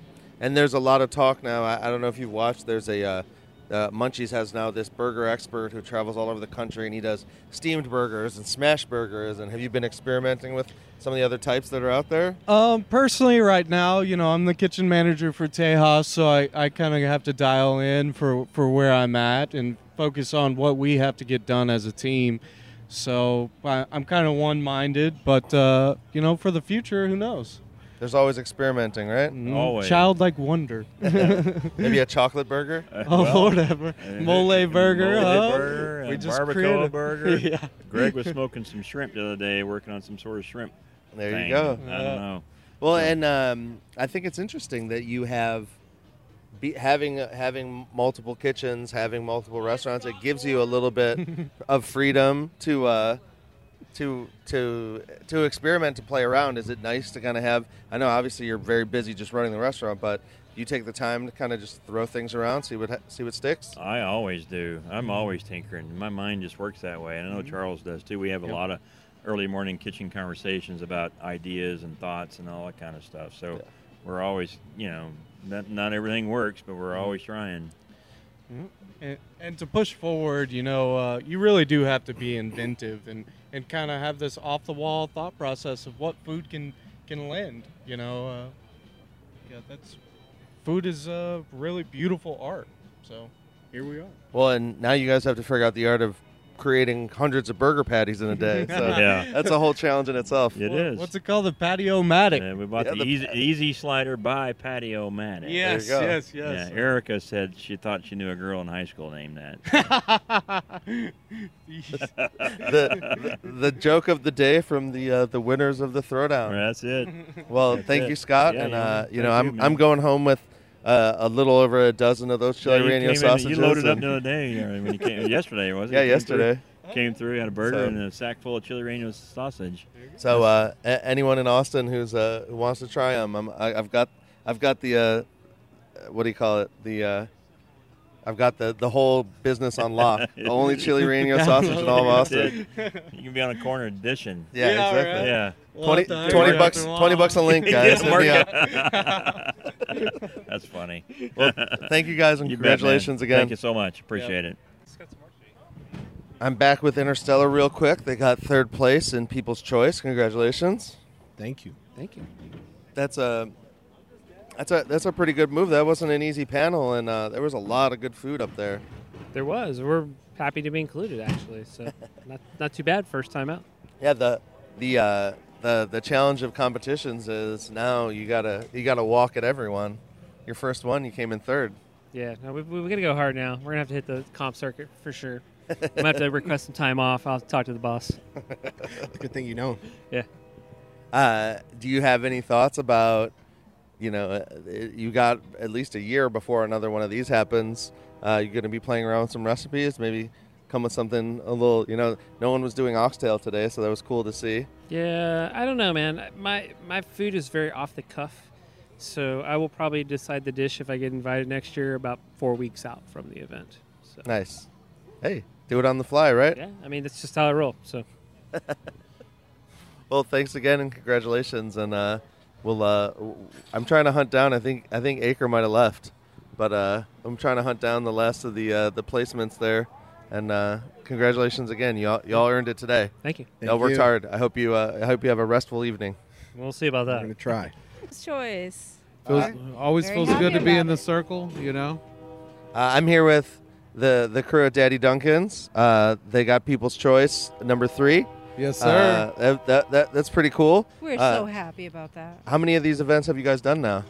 And there's a lot of talk now. I, I don't know if you've watched. There's a uh, uh, Munchies has now this burger expert who travels all over the country, and he does steamed burgers and smash burgers. And have you been experimenting with some of the other types that are out there? Um, personally, right now, you know, I'm the kitchen manager for Tejas, so I, I kind of have to dial in for, for where I'm at and focus on what we have to get done as a team. So I, I'm kind of one minded, but, uh, you know, for the future, who knows? There's always experimenting, right? Mm, Childlike wonder. Maybe a chocolate burger? Oh, whatever. Mole burger. Mole oh, burger, we just barbacoa created- burger. yeah. Greg was smoking some shrimp the other day, working on some sort of shrimp. There thing. you go. I don't know. Well, and um, I think it's interesting that you have be, having having multiple kitchens, having multiple restaurants. It gives you a little bit of freedom to uh, to to to experiment, to play around. Is it nice to kind of have? I know obviously you're very busy just running the restaurant, but you take the time to kind of just throw things around, see what see what sticks. I always do. I'm always tinkering. My mind just works that way. And I know Charles does too. We have a Yep. lot of early morning kitchen conversations about ideas and thoughts and all that kind of stuff. So we're always, you know, not, not everything works, but we're always trying. Mhm. And, and to push forward, you know, uh, you really do have to be inventive and, and kind of have this off the wall thought process of what food can can lend. You know, uh, yeah, that's food is a really beautiful art. So here we are. Well, and now you guys have to figure out the art of creating hundreds of burger patties in a day. So Yeah. that's a whole challenge in itself. It is. What's it called? The Patty-O-Matic. And we bought Yeah, the, the easy, easy slider by Patty-O-Matic. Yes, There you go. yes, yes. Yeah, Erica said she thought she knew a girl in high school named that. the, the the joke of the day from the uh, the winners of the throwdown. That's it. Well, That's thank it. you, Scott, Yeah, and uh, you know you, I'm man. I'm going home with uh, a little over a dozen of those chili Yeah, relleno in- sausages. You loaded up the other day uh, when you came yesterday, was it? Yeah, through- yesterday. Came through, had a burger So- and a sack full of chili relleno sausage. So uh, a- anyone in Austin who's uh, who wants to try them, I'm, I, I've got I've got the uh, what do you call it the uh, I've got the, the whole business on lock. the only chili relleno sausage in all of Austin. You can be on a corner edition. Yeah, exactly. Yeah. 20, 20 bucks 20 bucks a link, guys. Yeah, Hit me up. That's funny. Well, thank you guys and You bet, man. congratulations again. Thank you so much. Appreciate it. I'm back with Interstellar real quick. They got third place in People's Choice. Congratulations. Thank you. Thank you. That's a that's a that's a pretty good move. That wasn't an easy panel, and uh, there was a lot of good food up there. There was. We're happy to be included, actually. So not not too bad. First time out. Yeah, the the uh, the the challenge of competitions is now you gotta you gotta walk at everyone. Your first one, you came in third. Yeah, no, we, we, we got to go hard now. We're gonna have to hit the comp circuit for sure. I'm gonna have to request some time off. I'll talk to the boss. Good thing you know. Yeah. Uh, do you have any thoughts about, you know, uh, you got at least a year before another one of these happens. Uh, you're going to be playing around with some recipes, maybe come with something a little. You know, no one was doing oxtail today, so that was cool to see. Yeah, I don't know, man. My my food is very off the cuff, so I will probably decide the dish if I get invited next year about four weeks out from the event. So Nice. Hey, do it on the fly, right? yeah, I mean that's just how I roll. So Well, thanks again and congratulations. And uh, we'll. Uh, w- I'm trying to hunt down. I think I think Acre might have left, but uh, I'm trying to hunt down the last of the uh, the placements there. And uh, congratulations again. Y'all, y'all earned it today. Thank you. Y'all worked you. hard. I hope you. Uh, I hope you have a restful evening. we'll see about that. I'm gonna try. choice. Feels, always Very feels good to be in the circle, you know. Uh, I'm here with the the crew at Daddy Duncan's. Uh, they got People's Choice number three. Yes, Uh, sir. that, that, that, that's pretty cool. We're Uh, so happy about that. How many of these events have you guys done now?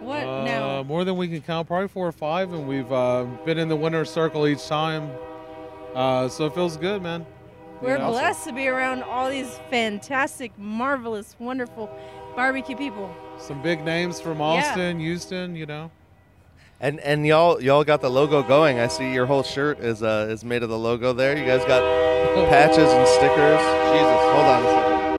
What Uh, now? More than we can count, probably four or five, and we've uh, been in the winner's circle each time. Uh, so it feels good, man. We're know? blessed to be around all these fantastic, marvelous, wonderful barbecue people. Some big names from Austin, Houston, you know. And and y'all y'all got the logo going. I see your whole shirt is uh, is made of the logo there. You guys got patches and stickers. Jesus, hold on a second.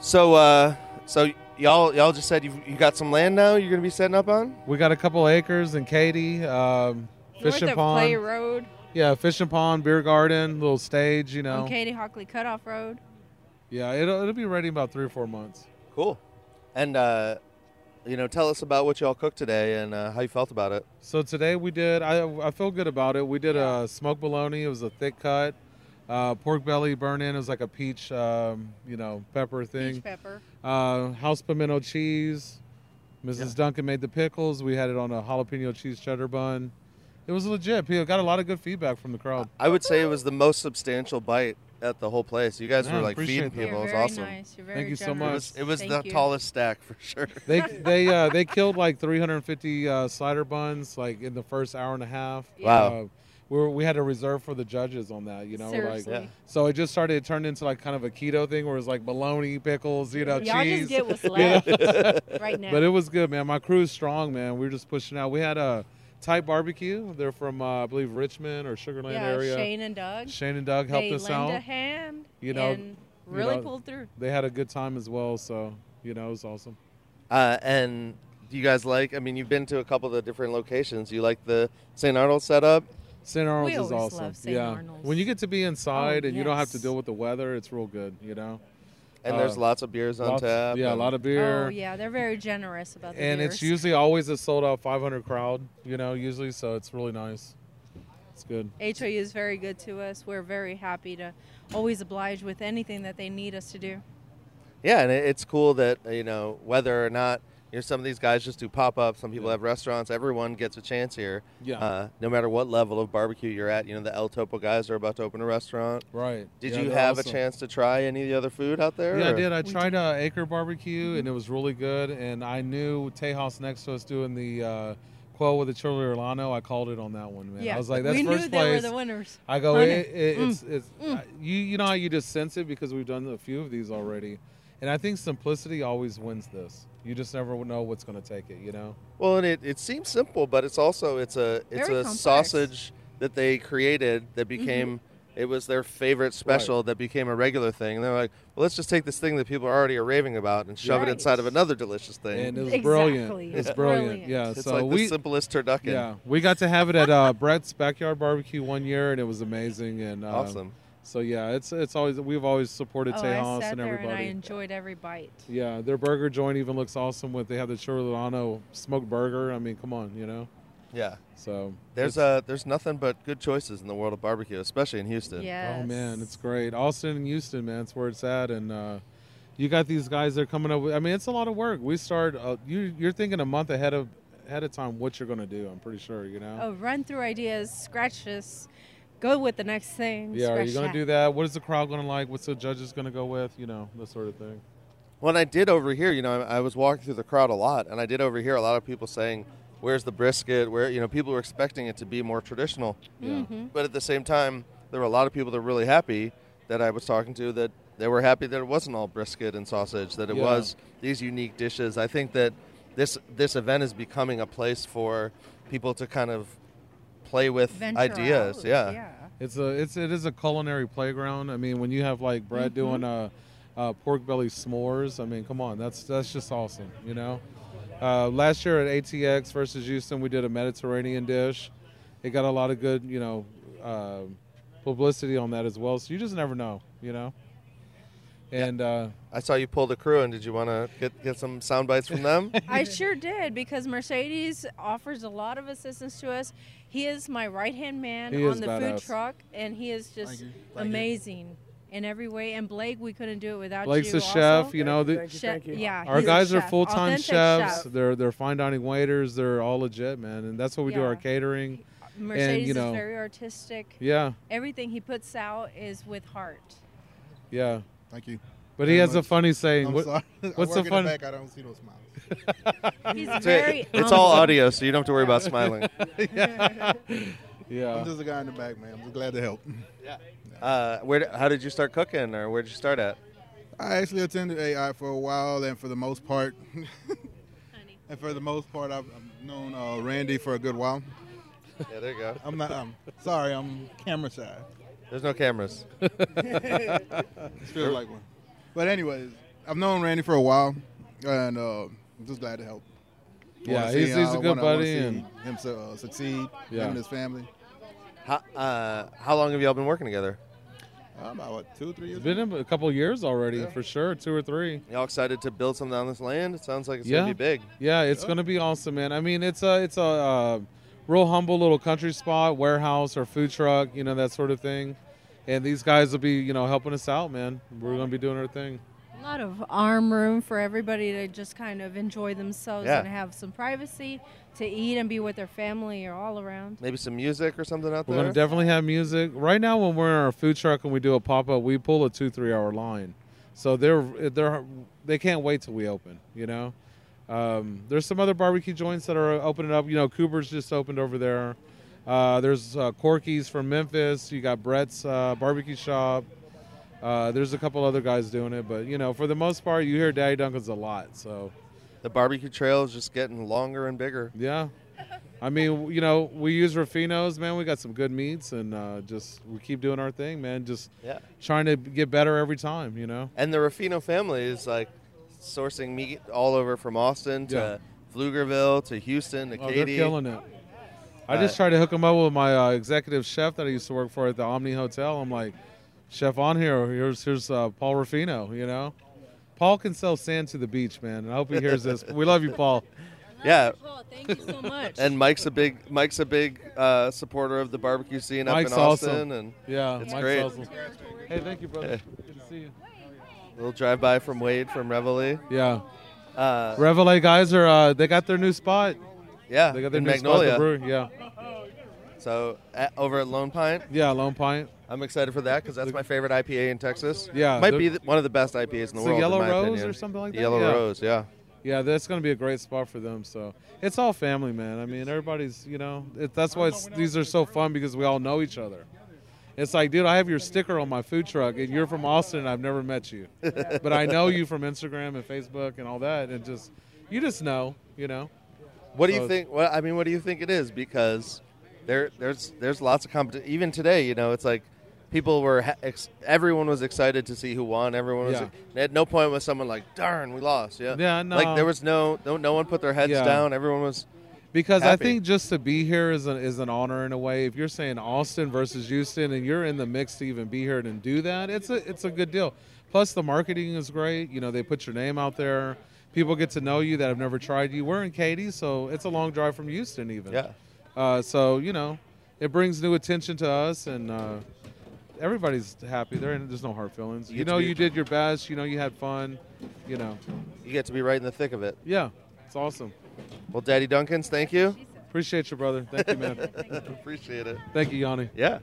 So uh, so y'all y'all just said you you got some land now. You're gonna be setting up on. We got a couple acres in Katy, um, fishing North of pond. Clay Road Yeah, fishing pond, beer garden, little stage, you know. on Katy Hockley Cutoff Road. Yeah, it'll, it'll be ready in about three or four months. Cool. And uh, you know, tell us about what y'all cooked today and uh, how you felt about it. So today we did. I I feel good about it. We did a smoked bologna. It was a thick cut. Uh, pork belly burn in. It was like a peach, um, you know, pepper thing. Peach pepper. Uh, house pimento cheese. Mrs. Duncan made the pickles. We had it on a jalapeno cheese cheddar bun. It was legit. People got a lot of good feedback from the crowd. I would say it was the most substantial bite at the whole place. You guys Yeah, were like feeding that. people. You're it was awesome. nice. You're Thank very you so It much. was, it was the you. tallest stack for sure. They they uh, they killed like 350 uh, slider buns like in the first hour and a half. Wow. Uh, we were, we had a reserve for the judges on that, you know, Seriously. like so it just started it turned into like kind of a keto thing where it was like bologna, pickles, you know, Y'all cheese. just get what's left right now. But it was good, man. My crew is strong, man. We were just pushing out. We had a type barbecue. They're from uh, I believe Richmond or Sugar Land yeah, area. Shane and Doug. Shane and Doug helped they us lend out. a hand. You know, and you really know, pulled through. They had a good time as well, so you know it was awesome. Uh, and do you guys like? I mean, you've been to a couple of the different locations. You like the St. Arnold setup? St. Arnold's We is awesome. love St. yeah, Arnold's. when you get to be inside Oh, and you don't have to deal with the weather, it's real good. You know. And there's Uh, lots of beers on lots- tap. Yeah, a lot of beer. Oh yeah, they're very generous about the beers. and it's usually always a sold out 500 crowd. You know, usually, so it's really nice. It's good. HOU is very good to us. We're very happy to always oblige with anything that they need us to do. Yeah, and it's cool that you know whether or not you know some of these guys just do pop ups. Some people have restaurants. Everyone gets a chance here. Yeah. Uh, no matter what level of barbecue you're at, you know the El Topo guys are about to open a restaurant. Right. Did Yeah, you have awesome. a chance to try any of the other food out there? Yeah, I did. I tried uh, Acre Barbecue, and it was really good. And I knew Tejas next to us doing the uh, quail with the chili Orlano. I called it on that one, man. Yeah, I was like, "That's we first knew place." they were the winners. I go, it, it, Mm. it's it's uh, you you know how you just sense it because we've done a few of these already, and I think simplicity always wins this. You just never know what's going to take it, you know. Well, and it, it seems simple, but it's also it's a it's Very a complex. sausage that they created that Mm-hmm. became it was their favorite special that became a regular thing. And they're like, well, let's just take this thing that people are already are raving about and shove it inside of another delicious thing. And it was Exactly. brilliant. It's It's brilliant. brilliant. Yeah. it's so like we the simplest turducken. yeah we got to have it at uh, Brett's backyard barbecue one year, and it was amazing. And uh, Awesome. So yeah, it's it's always we've always supported Oh, I Tejas sat and there everybody. and I enjoyed every bite. Yeah, their burger joint even looks awesome. With they have the Chorlano smoked burger. I mean, come on, you know. Yeah. So There's it's- uh there's nothing but good choices in the world of barbecue, especially in Houston. Yes. Oh man, it's great. Austin and Houston, man, it's where it's at, and uh, you got these guys that are coming up. With, I mean, it's a lot of work. We start. Uh, you you're thinking a month ahead of ahead of time what you're gonna do. I'm pretty sure. You know. Oh, run through ideas, scratch this, go with the next thing. yeah, are you gonna that. do that? What is the crowd gonna like? What's the judges gonna go with? You know, that sort of thing. When I did over here, you know, I, I was walking through the crowd a lot, and I did over here a lot of people saying, "Where's the brisket?" Where you know people were expecting it to be more traditional, Yeah. Mm-hmm. but at the same time, there were a lot of people that were really happy that I was talking to that they were happy that it wasn't all brisket and sausage, that it Yeah. was these unique dishes. I think that this this event is becoming a place for people to kind of play with Venture ideas. out, Yeah. yeah. It's a it's it is a culinary playground. I mean, when you have like Brett Mhm. doing a, uh, pork belly s'mores, I mean, come on, that's that's just awesome, you know. Uh, last year at ATX versus Houston, we did a Mediterranean dish. It got a lot of good, you know, uh, publicity on that as well. So you just never know, you know. And uh, I saw you pull the crew, and did you want to get get some sound bites from them? I sure did because Mercedes offers a lot of assistance to us. He is my right hand man He on is the food truck, and he is just you. Thank you. amazing in every way. And Blake, we couldn't do it without Blake's you. Blake's a chef, also. you know. The, Che- Yeah, Our guys are full time chefs. chef. They're they're fine dining waiters. They're all legit, man. And that's what we do our catering. Mercedes and you know, is very artistic. Yeah. Everything he puts out is with heart. yeah. Thank you. But he very has a funny saying. I'm What- sorry. I What's work the in the fun? back, I don't see no smiles. He's It's, very it's all audio, so you don't have to worry about smiling. yeah. yeah. I'm just a guy in the back, man. I'm just glad to help. Yeah. Uh, where? How did you start cooking, or where did you start at? I actually attended AI for a while, and for the most part, and for the most part, I've, I've known uh, Randy for a good while. Yeah, there you go. I'm not. I'm sorry. I'm camera shy. There's no cameras. Just feel like one. But anyways, I've known Randy for a while, and uh, I'm just glad to help. Yeah, wanna he's- see, he's a uh, good wanna- wanna buddy and- him su- uh, succeed. Yeah. Him and his family. How, uh, how long have y'all been working together? Uh, about what, two, three years. It's been a couple years already, Yeah. for sure, two or three. Y'all excited to build something on this land? It sounds like it's yeah, gonna be big. Yeah, it's gonna be awesome, man. I mean, it's a it's a uh, real humble little country spot, warehouse or food truck, you know that sort of thing. And these guys will be, you know, helping us out, man. We're gonna be doing our thing. A lot of arm room for everybody to just kind of enjoy themselves Yeah. and have some privacy to eat and be with their family or all around. Maybe some music or something out We're there. gonna definitely have music. Right now, when we're in our food truck and we do a pop up, we pull a two three hour line, so they're they're they can't wait till we open. You know, um, there's some other barbecue joints that are opening up. You know, Cooper's just opened over there. Uh, there's uh, Corky's from Memphis. You got Brett's uh, barbecue shop. Uh, there's a couple other guys doing it, but you know, for the most part, you hear Daddy Duncan's a lot. So the barbecue trail is just getting longer and bigger. yeah. I mean, you know, we use Rufinos, man. We got some good meats, and uh, just we keep doing our thing, man. Just Yeah. trying to get better every time, you know. And the Rufino family is like sourcing meat all over from Austin to Yeah. Pflugerville to Houston to Oh, they're killing it. I Uh, just tried to hook them up with my uh, executive chef that I used to work for at the Omni Hotel. I'm like, chef on here. Here's here's uh, Paul Rufino. You know, Paul can sell sand to the beach, man. And I hope he hears this. We love you, Paul. Yeah. Thank you so much. And Mike's a big Mike's a big uh, supporter of the barbecue scene Mike's up in Austin, awesome. and Yeah, it's Mike's great. awesome. Hey, thank you, brother. Good to see you. Little drive by from Wade from Reveille. Yeah. Uh, Reveille guys are uh, they got their new spot. Yeah, they got their in new Magnolia. spot. The brewery. Yeah. So at, over at Lone Pint. Yeah, Lone Pint. I'm excited for that because that's my favorite IPA in Texas. Yeah, might be the, one of the best IPAs in the world. the Yellow Rose opinion. or something like that. Yellow yeah. Rose, yeah. Yeah, that's going to be a great spot for them. So it's all family, man. I mean, everybody's, you know, it, that's why it's, these are so fun because we all know each other. It's like, dude, I have your sticker on my food truck, and you're from Austin, and I've never met you, but I know you from Instagram and Facebook and all that, and just you just know, you know. What do you think? Well, I mean, what do you think it is? Because there, there's, there's lots of competition. Even today, you know, it's like people were, ha- ex- everyone was excited to see who won. Everyone was. Yeah. At no point was someone like, "Darn, we lost." Yeah. Yeah, no. Like there was no, no, no one put their heads Yeah. down. Everyone was. Because happy. I think just to be here is an, is an honor in a way. If you're saying Austin versus Houston and you're in the mix to even be here and do that, it's a it's a good deal. Plus the marketing is great. You know, they put your name out there. People get to know you that have never tried you. We're in Katy, so it's a long drive from Houston even. Yeah. Uh, so you know, it brings new attention to us and. Uh, Everybody's happy. There, there's no hard feelings. You You, know, you did your best. You know, you had fun. You know, You get to be right in the thick of it. yeah, it's awesome. Well, Daddy Duncans, thank you. Appreciate you, brother. Thank you, man. Appreciate it. Thank you, Yanni. Yeah.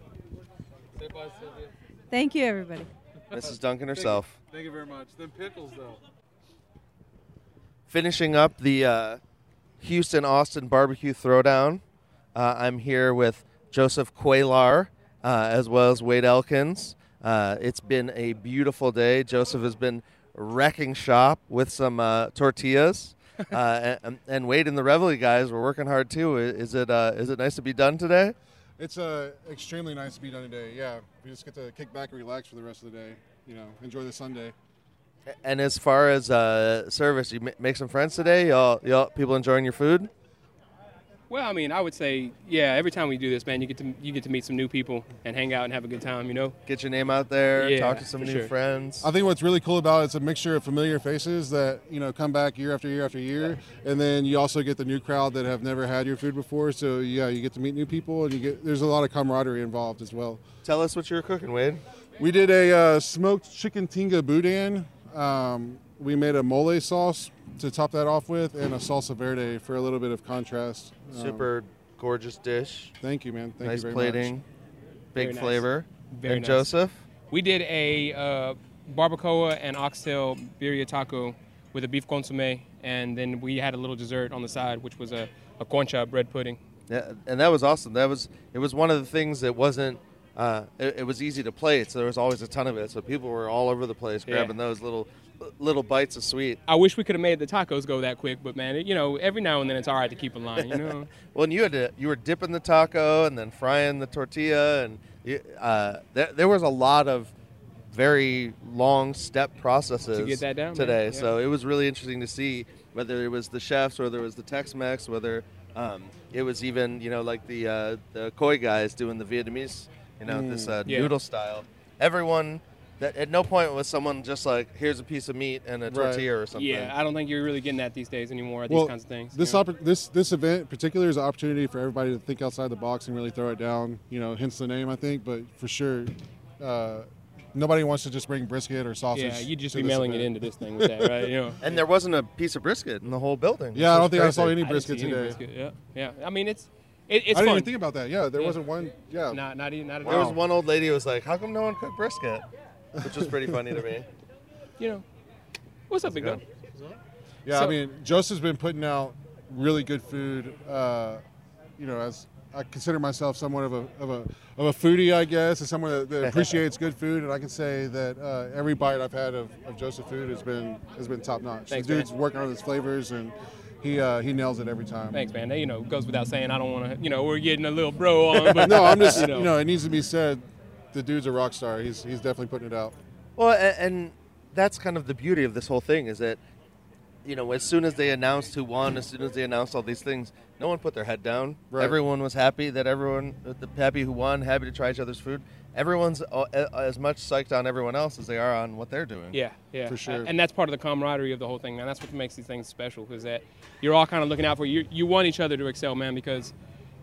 Say bye, Sylvia. Thank you, everybody. Mrs. Duncan herself. Thank you very much. Them pickles, though. Finishing up the uh, Houston Austin Barbecue Throwdown, uh, I'm here with Joseph Quaylar uh, as well as Wade Elkins. Uh, it's been a beautiful day. Joseph has been wrecking shop with some uh, tortillas. uh, and, and Wade and the Reveille guys were working hard too. Is it uh, is it nice to be done today? It's uh, extremely nice to be done today. Yeah, we just get to kick back and relax for the rest of the day. You know, enjoy the Sunday. And as far as uh, service, you ma- make some friends today. Y'all, y'all, people enjoying your food. Well, I mean, I would say, yeah. Every time we do this, man, you get to you get to meet some new people and hang out and have a good time. You know, get your name out there, Yeah, talk to some new sure. friends. I think what's really cool about it, it's a mixture of familiar faces that you know come back year after year after year, and then you also get the new crowd that have never had your food before. So yeah, you get to meet new people, and you get there's a lot of camaraderie involved as well. Tell us what you're cooking, Wade. We did a uh, smoked chicken tinga boudin. Um, we made a mole sauce to top that off with, and a salsa verde for a little bit of contrast. Um, Super gorgeous dish. Thank you, man. Thank nice you very plating, much. big Very nice. flavor. Very and nice. Joseph. We did a uh, barbacoa and oxtail birria taco with a beef consomme, and then we had a little dessert on the side, which was a, a concha bread pudding. Yeah, and that was awesome. That was it was one of the things that wasn't. Uh, it, it was easy to plate, so there was always a ton of it. So people were all over the place Yeah. grabbing those little little bites of sweet. I wish we could have made the tacos go that quick, but man, it, you know, every now and then it's all right to keep a line, you know. Well, and you had to, you were dipping the taco and then frying the tortilla, and you, uh, there, there was a lot of very long step processes To get that down, today. Yeah. So it was really interesting to see whether it was the chefs, whether it was the Tex-Mex, whether um, it was even you know like the uh, the Khoi guys doing the Vietnamese, you know, Mm. this uh, Yeah. noodle style. Everyone. That at no point was someone just like, here's a piece of meat and a tortilla or something. Yeah, I don't think you're really getting that these days anymore Well, these kinds of things. This you know? oppor- this this event in particular is an opportunity for everybody to think outside the box and really throw it down. You know, hence the name, I think. But for sure, uh, nobody wants to just bring brisket or sausage. Yeah, you'd just to be this mailing it event. into this thing with that, right? You know. And there wasn't a piece of brisket in the whole building. Yeah, I don't was think I saw crazy. any I didn't brisket see any today. brisket, Yeah, yeah. I mean, it's it, it's I didn't fun. even think about that. Yeah, there wasn't one. Yeah, Not not even not at There all. was one old lady who was like, "How come no one cooked brisket?" Which was pretty funny to me. You know, what's up, big dog? Yeah, I mean, Joseph's been putting out really good food. Uh, you know, as I consider myself somewhat of a of a of a foodie, I guess, and someone that, that appreciates good food. And I can say that uh, every bite I've had of, of Joseph food has been has been top notch. Thanks, the dude's man. working on his flavors, and he uh, he nails it every time. Thanks, man. That, you know, goes without saying. I don't want to. You know, we're getting a little bro on, but no, I'm just you you know. know. it needs to be said. The dude's a rock star. He's he's definitely putting it out. Well, a- and that's kind of the beauty of this whole thing is that, you know, as soon as they announced who won, as soon as they announced all these things, no one put their head down. Right. Everyone was happy that everyone, the happy who won, happy to try each other's food. Everyone's uh, uh, as much psyched on everyone else as they are on what they're doing. Yeah, yeah, For sure. And that's part of the camaraderie of the whole thing, man. That's what makes these things special, is that you're all kind of looking out for you. You want each other to excel, man, because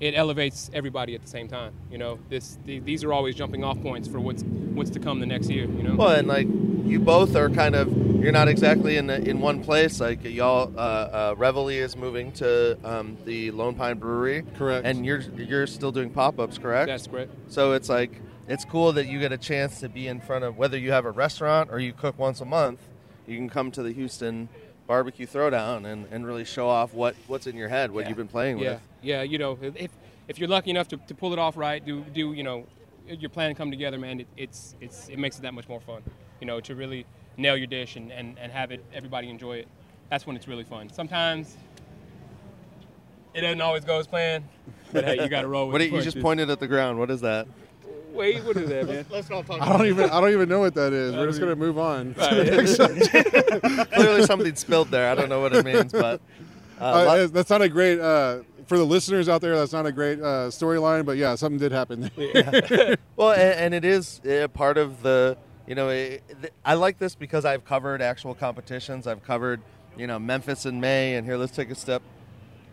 it elevates everybody at the same time. You know, this th- these are always jumping off points for what's what's to come the next year. You know. Well, and like you both are kind of you're not exactly in in one place. Like y'all, uh, uh, Reveille is moving to um, the Lone Pint Brewery, correct? And you're you're still doing pop ups, correct? That's correct. So it's like it's cool that you get a chance to be in front of whether you have a restaurant or you cook once a month. You can come to the Houston Barbecue Throwdown and, and really show off what, what's in your head, what Yeah. you've been playing yeah. with. Yeah, you know, if if you're lucky enough to, to pull it off right, do do you know, your plan come together, man. It, it's it's it makes it that much more fun. You know, to really nail your dish and, and, and have it everybody enjoy it. That's when it's really fun. Sometimes it doesn't always go as planned, but hey, you got to roll with do you just pointed at the ground. What is that? Wait, what is that, man? Let's not talk. I don't even I don't even know what that is. We're just gonna move on. Right. Clearly something spilled there. I don't know what it means, but uh, Uh, that's not a great uh, for the listeners out there. That's not a great uh, storyline, but yeah, something did happen. There. well, and, and it is uh, part of the, you know, it, th- I like this because I've covered actual competitions. I've covered, you know, Memphis in May, and here let's take a step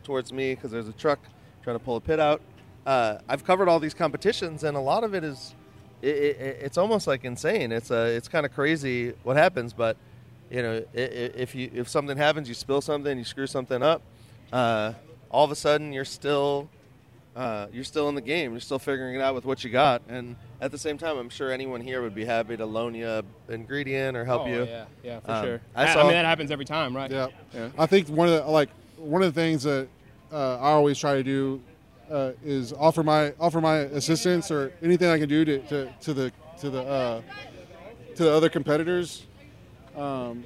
towards me because there's a truck trying to pull a pit out. Uh, I've covered all these competitions, and a lot of it is, it, it, it's almost like insane. It's uh, it's kind of crazy what happens, but you know, i- i- if you if something happens, you spill something, you screw something up, uh, all of a sudden you're still uh, you're still in the game. You're still figuring it out with what you got, and at the same time, I'm sure anyone here would be happy to loan you an ingredient or help Oh, you. Yeah, yeah, for Um, sure. I I, saw. I mean, that happens every time, right? Yeah. yeah. I think one of the like one of the things that uh, I always try to do uh, is offer my offer my assistance or anything I can do to, to, to the to the uh, to the other competitors. Um,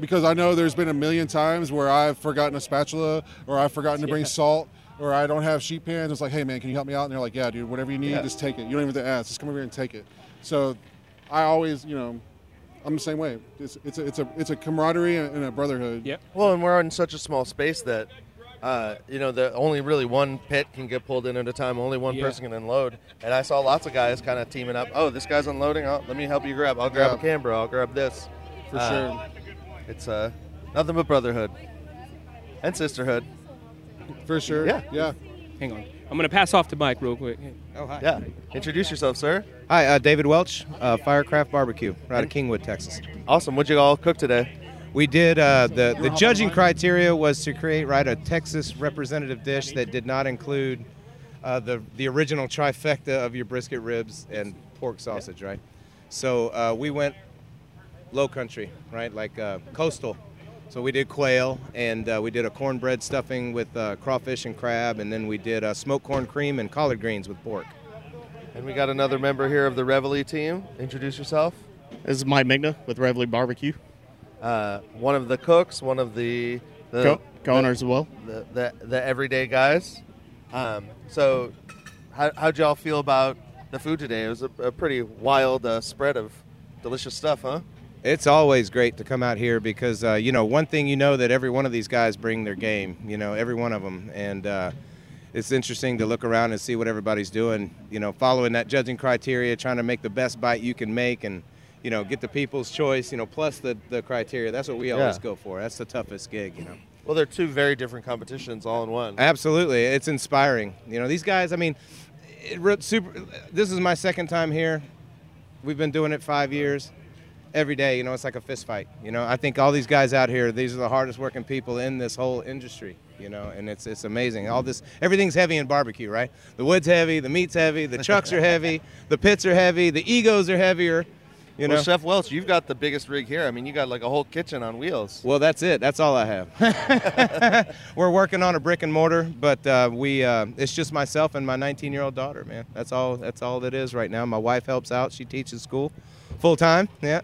because I know there's been a million times where I've forgotten a spatula or I've forgotten to bring Yeah. salt or I don't have sheet pans. It's like, hey man, can you help me out? And they're like, yeah, dude, whatever you need, Yeah. just take it. You don't even have to ask. Just come over here and take it. So I always, you know, I'm the same way. It's it's a it's a, it's a camaraderie and and a brotherhood. Yeah. Well, and we're in such a small space that, uh, you know, the only really one pit can get pulled in at a time. Only one Yeah. person can unload. And I saw lots of guys kind of teaming up. Oh, this guy's unloading. Oh, let me help you grab. I'll grab Yeah. a camber. I'll grab this. For Uh, sure. It's uh, nothing but brotherhood and sisterhood. For sure. Yeah. Yeah. Hang on. I'm going to pass off to Mike real quick. Oh, hi. Yeah. Introduce yourself, sir. Hi, uh, David Welch, uh, Firecraft Barbecue, right out of Kingwood, Texas. Awesome. What'd you all cook today? We did. Uh, the the judging criteria was to create right a Texas representative dish that did not include uh, the the original trifecta of your brisket ribs and pork sausage, right? So uh, we went low country, right, like uh, coastal. So we did quail, and uh, we did a cornbread stuffing with uh, crawfish and crab, and then we did uh, smoked corn cream and collard greens with pork. And we got another member here of the Reveille team. Introduce yourself. This is Mike Migna with Reveille Barbecue. Uh, one of the cooks, one of the, the Co- co-owners the- as well. The, the the everyday guys. Um, so, how how'd y'all feel about the food today? It was a, a pretty wild uh, spread of delicious stuff, huh? It's always great to come out here because uh, you know one thing you know that every one of these guys bring their game. You know every one of them, and uh, it's interesting to look around and see what everybody's doing. You know, following that judging criteria, trying to make the best bite you can make, and you know get the people's choice. You know, plus the the criteria. That's what we always Yeah. go for. That's the toughest gig. You know. Well, they're two very different competitions all in one. Absolutely, it's inspiring. You know, these guys. I mean, it, super. This is my second time here. We've been doing it five years. Every day, you know, it's like a fist fight. You know, I think all these guys out here, these are the hardest working people in this whole industry. You know, and it's it's amazing. All this, everything's heavy in barbecue, right? The wood's heavy, the meat's heavy, the trucks are heavy, the pits are heavy, the egos are heavier. You know, well, Chef Welch, you've got the biggest rig here. I mean, you got like a whole kitchen on wheels. Well, that's it. That's all I have. We're working on a brick and mortar, but uh, we uh, it's just myself and my 19-year-old daughter, man. That's all. That's all it is right now. My wife helps out. She teaches school, full time. Yeah,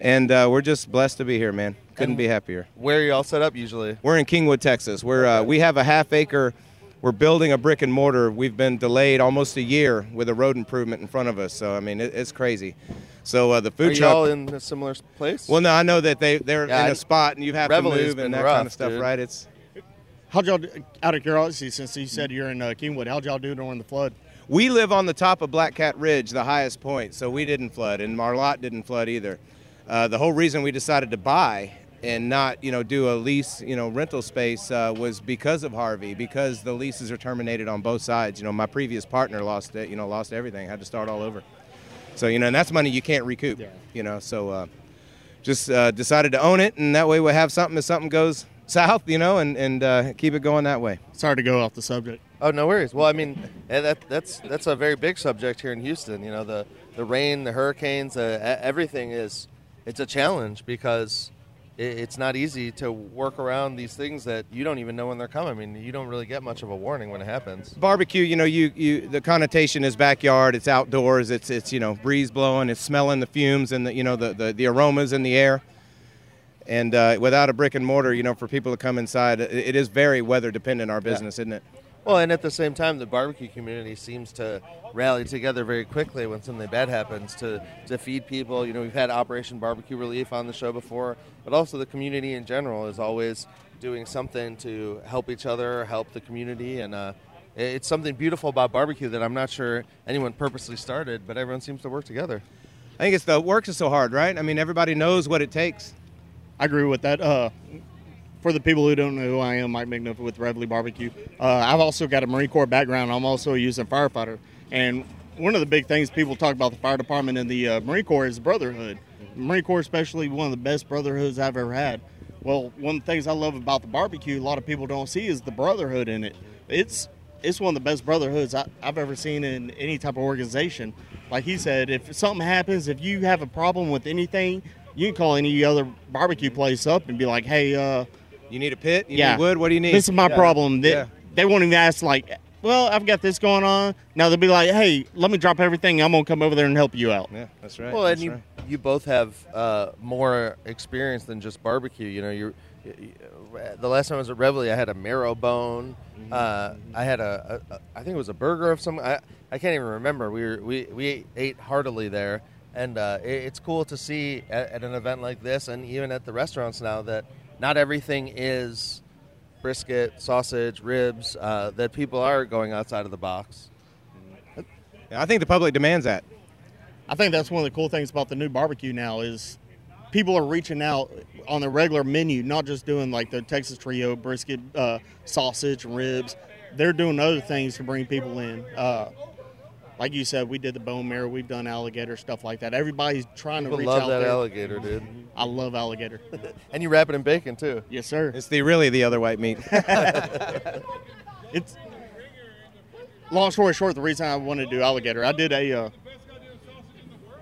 and uh, we're just blessed to be here, man. Couldn't And be happier. Where are y'all set up usually? We're in Kingwood, Texas. We're uh, we have a half acre. We're building a brick and mortar. We've been delayed almost a year with a road improvement in front of us. So I mean, it, it's crazy. So uh, the food Are truck. y'all in a similar place? Well, no, I know that they they're Yeah, in I- a spot and you have Reveille's to move and that rough, kind of stuff, dude. right? It's How'd y'all, out of curiosity, since you said you're in uh, Kingwood, how'd y'all do during the flood? we live on the top of Black Cat Ridge, the highest point, so we didn't flood, and our lot didn't flood either. Uh, the whole reason we decided to buy and not, you know, do a lease, you know, rental space uh, was because of Harvey, because the leases are terminated on both sides. You know, my previous partner lost it, you know, lost everything, had to start all over. So you know, and that's money you can't recoup. You know, so uh, just uh, decided to own it, and that way we'll have something if something goes south, you know, and and uh, keep it going that way. Sorry to go off the subject. Oh, no worries. Well, I mean, eh, that that's that's a very big subject here in Houston. You know, the the rain, the hurricanes, uh, e- everything is it's a challenge because i it's not easy to work around these things that you don't even know when they're coming. I mean, you don't really get much of a warning when it happens. barbecue you know you, you the connotation is backyard it's outdoors it's it's you know breeze blowing it's smelling the fumes and the you know the the, the aromas in the air and uh, without a brick and mortar you know for people to come inside it, it is very weather dependent our business isn't it Well, and at the same time, the barbecue community seems to rally together very quickly when something bad happens to, to feed people. You know, we've had Operation Barbecue Relief on the show before, but also the community in general is always doing something to help each other, help the community, and uh, it's something beautiful about barbecue that I'm not sure anyone purposely started, but everyone seems to work together. i think it's the work is so hard right i mean everybody knows what it takes I agree with that. Uh, for the people who don't know who I am, Mike McNuff with Reveille Barbecue. Uh, I've also got a Marine Corps background. I'm also a using firefighter. And one of the big things people talk about the fire department and the uh, Marine Corps is brotherhood. Marine Corps, especially, one of the best brotherhoods I've ever had. Well, one of the things I love about the barbecue, a lot of people don't see, is the brotherhood in it. It's it's one of the best brotherhoods I, I've ever seen in any type of organization. Like he said, if something happens, if you have a problem with anything, you can call any other barbecue place up and be like, "Hey, uh, you need a pit? You yeah, need wood? What do you need?" This is my Yeah. problem." They, Yeah. they won't even ask like well, I've got this going on. Now they'll be like, hey, let me drop everything. I'm gonna come over there and help you out. Yeah, that's right. Well, and you you both have uh, more experience than just barbecue. You know, you're. you- you- The last time I was at Reveille, I had a marrow bone. Mm-hmm. Uh, I had a, a, a, I think it was a burger of some. I, I can't even remember. We were, we we ate, ate heartily there, and uh, it, it's cool to see at, at an event like this, and even at the restaurants now that not everything is brisket, sausage, ribs. Uh, that people are going outside of the box. I think the public demands that. I think that's one of the cool things about the new barbecue now is people are reaching out on the regular menu, not just doing like the Texas Trio brisket, uh, sausage, ribs. They're doing other things to bring people in. Uh, like you said, we did the bone marrow, we've done alligator stuff like that. Everybody's trying People to reach love out that there. alligator, dude. I love alligator. and you wrap it in bacon too. Yes, sir. It's the really the other white meat. it's long story short. The reason I wanted to do alligator, I did a. Uh,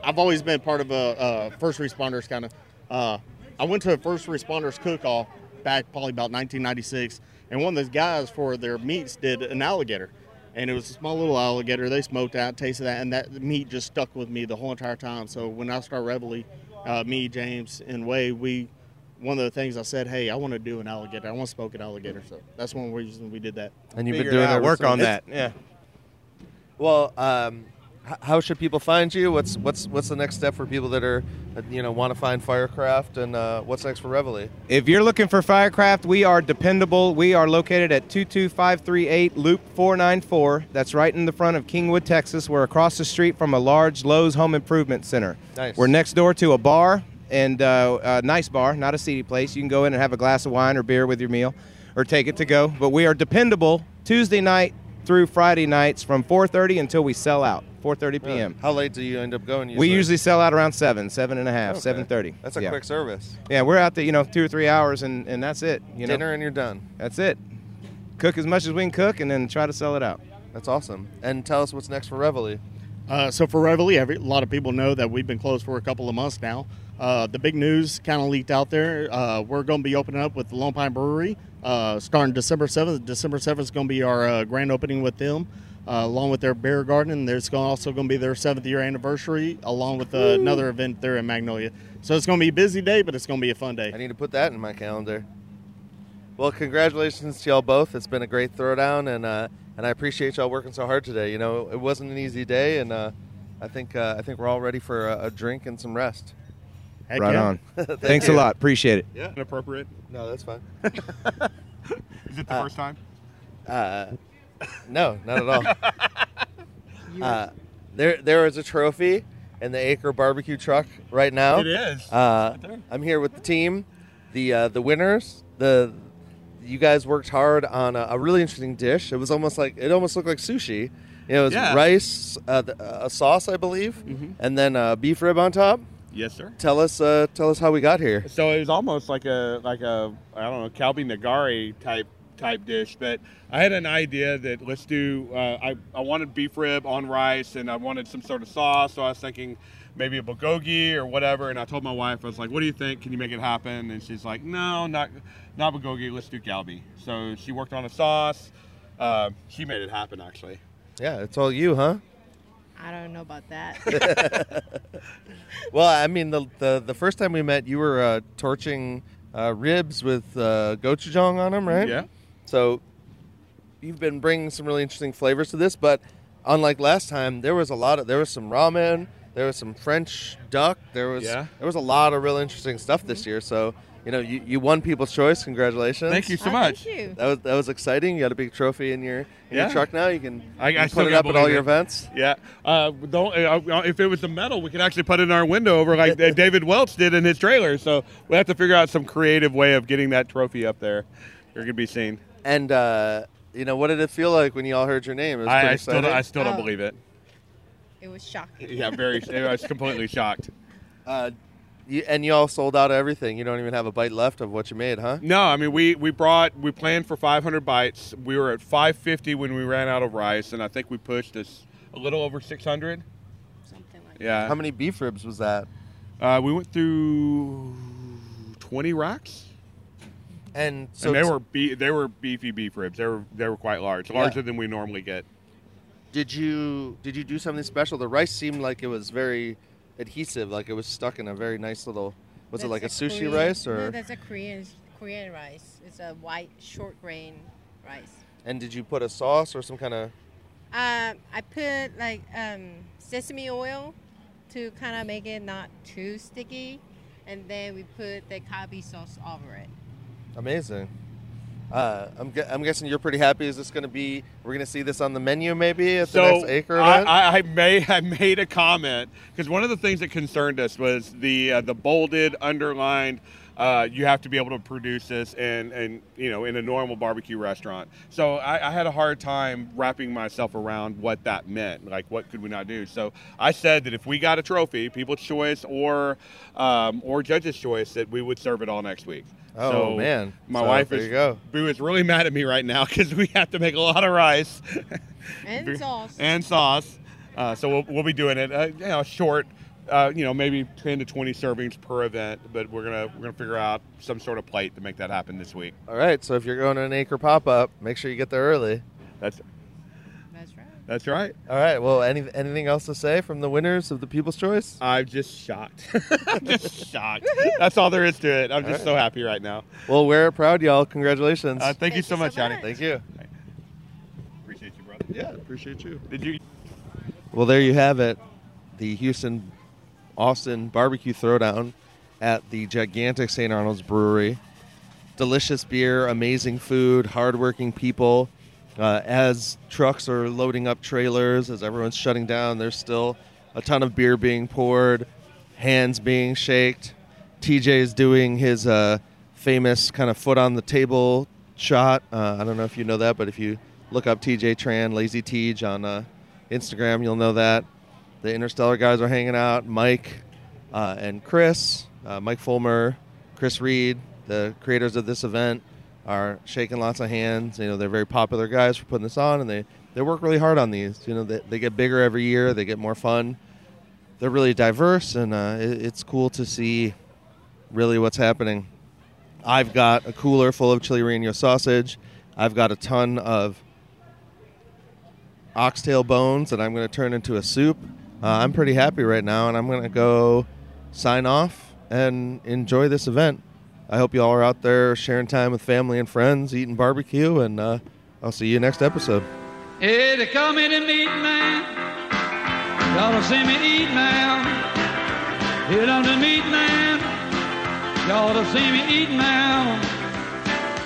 I've always been part of a uh, first responders kind of. Uh, I went to a first responders cook-off back probably about 1996, and one of those guys for their meats did an alligator, and it was a small little alligator. They smoked that, tasted that, and that meat just stuck with me the whole entire time. So when I started Reveille, uh, me, James, and Way, we one of the things I said, hey, I want to do an alligator. I want to smoke an alligator. So that's one reason we did that. And you've been doing out, it work on that. Yeah. Well, um, h- how should people find you? What's what's what's the next step for people that are, uh, you know, want to find Firecraft, and uh, what's next for Reveille? If you're looking for Firecraft, we are dependable. We are located at 22538 Loop 494. That's right in the front of Kingwood, Texas. We're across the street from a large Lowe's Home Improvement Center. Nice. We're next door to a bar and uh, a nice bar, not a seedy place. You can go in and have a glass of wine or beer with your meal, or take it to go. But we are dependable Tuesday night through Friday nights from 4:30 until we sell out. 4:30 p.m. How late do you end up going? We usually sell out around seven, seven and a half, Okay. seven thirty. That's a quick service. Yeah, we're out there, you know, two or three hours, and, and that's it. You know? Dinner and you're done. That's it. Cook as much as we can cook, and then try to sell it out. That's awesome. And tell us what's next for Reveille. Uh, so for Reveille, every, a lot of people know that we've been closed for a couple of months now. Uh, the big news kind of leaked out there. Uh, we're going to be opening up with the Lone Pint Brewery uh, starting December 7th. December 7th is going to be our uh, grand opening with them, uh, along with their beer garden. There's going, also going to be their seventh year anniversary, along with uh, another event there in Magnolia. So it's going to be a busy day, but it's going to be a fun day. I need to put that in my calendar. Well, congratulations to y'all both. It's been a great throwdown, and uh, and I appreciate y'all working so hard today. You know, it wasn't an easy day, and uh, I think uh, I think we're all ready for a, a drink and some rest. Heck right yeah. on. Thank Thanks you. a lot. Appreciate it. Yeah. Inappropriate. No, that's fine. Is it the Uh, first time? Uh, no, not at all. uh, there, there is a trophy in the Acre Barbecue truck right now. It is. Uh, Right. I'm here with the team, the uh, the winners. The you guys worked hard on a, a really interesting dish. It was almost like it almost looked like sushi. You know, it was Yeah. rice, uh, the, a sauce, I believe, Mhm. and then uh, beef rib on top. Yes, sir. Tell us, uh, tell us how we got here. So it was almost like a like a I don't know Kalbi Nagari type type dish, but I had an idea that let's do. Uh, I I wanted beef rib on rice, and I wanted some sort of sauce. So I was thinking maybe a bulgogi or whatever. And I told my wife, I was like, "What do you think? Can you make it happen?" And she's like, "No, not not bulgogi. Let's do galbi. So she worked on a sauce. Uh, she made it happen, actually. Yeah, it's all you, huh? I don't know about that. well, I mean, the, the the first time we met, you were uh, torching uh, ribs with uh, gochujang on them, right? Yeah. So you've been bringing some really interesting flavors to this, but unlike last time, there was a lot of there was some ramen, there was some French duck, there was Yeah. there was a lot of real interesting stuff this year. So you know, you, you won People's Choice. Congratulations! Thank you so Oh, much. thank you. That was that was exciting. You got a big trophy in your in Yeah. your truck now. You can, I, you I can put it up at all believe your it. events. Yeah. Uh, don't. Uh, if it was the metal, we could actually put it in our window over like uh, David Welch did in his trailer. So we have to figure out some creative way of getting that trophy up there. You're gonna be seen. And uh, you know, what did it feel like when you all heard your name? It was I, pretty I still. Don't, exciting. I still don't Oh. believe it. It was shocking. Yeah, very. I was completely shocked. Uh, you, and you all sold out of everything. You don't even have a bite left of what you made, huh? No, I mean we we brought we planned for 500 bites. We were at 550 when we ran out of rice, and I think we pushed us a little over 600. Something like that. Yeah. How many beef ribs was that? Uh, we went through 20 racks. And so and they were be- they were beefy beef ribs. They were they were quite large, Yeah. larger than we normally get. Did you did you do something special? The rice seemed like it was very adhesive, like it was stuck in a very nice little. Was it like a That's sushi Korean- rice No, or? that's a Korean Korean rice. It's a white short grain rice. And did you put a sauce or some kind of? Um, I put like um, sesame oil to kind of make it not too sticky, and then we put the galbi sauce over it. Amazing. Uh, I'm, gu- I'm guessing you're pretty happy. Is this going to be? We're going to see this on the menu maybe at the next Acre I, event. I, I may I made a comment because one of the things that concerned us was the uh, the bolded underlined. Uh, you have to be able to produce this and in you know in a normal barbecue restaurant. So I, I had a hard time wrapping myself around what that meant. Like what could we not do? So I said that if we got a trophy, People's Choice or um, or Judge's Choice, that we would serve it all next week. Oh, So man. my So, wife there is you go. Boo is really mad at me right now because we have to make a lot of rice And sauce. and sauce. Uh, so we'll, we'll be doing it, uh, you know, short, uh, you know, maybe 10 to 20 servings per event. But we're gonna we're gonna figure out some sort of plate to make that happen this week. All right. So if you're going to an Acre pop up, make sure you get there early. That's That's right. All right. Well, any anything else to say from the winners of the People's Choice? I'm just shocked. I'm just shocked. That's all there is to it. I'm All just right. so happy right now. Well, wear it proud, y'all. Congratulations. Uh, thank, you so much, Johnny. Thank you. Appreciate you, brother. Yeah, appreciate you. Did you? Well, there you have it. The Houston Austin barbecue throwdown at the gigantic St. Arnold's Brewery. Delicious beer, amazing food, hardworking people. Uh, as trucks are loading up trailers, as everyone's shutting down, there's still a ton of beer being poured, hands being shaked. TJ is doing his uh, famous kind of foot on the table shot. Uh, I don't know if you know that, but if you look up TJ Tran, Lazy Tej on uh, Instagram, you'll know that. The Interstellar guys are hanging out. Mike uh, and Chris, uh, Mike Fulmer, Chris Reed, the creators of this event, are shaking lots of hands. You know, they're very popular guys for putting this on, and they, they work really hard on these. You know, they, they get bigger every year. They get more fun. They're really diverse, and uh, it, it's cool to see really what's happening. I've got a cooler full of chili relleno sausage. I've got a ton of oxtail bones that I'm going to turn into a soup. Uh, I'm pretty happy right now, and I'm going to go sign off and enjoy this event. I hope you all are out there sharing time with family and friends, eating barbecue, and uh, I'll see you next episode. Hey, they call me the meat man. Y'all don't see me eat now. Hit on the meat man. Y'all don't see me eat now.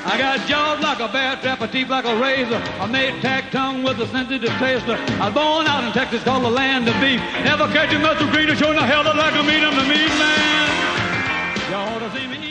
I got jaws like a bear trap, a teeth like a razor. I made tack tongue with a sensitive taster. I was born out in Texas, called the land of beef. Never catch a muscle green or showing the hell like a meat. I'm the meat man. Y'all don't see me.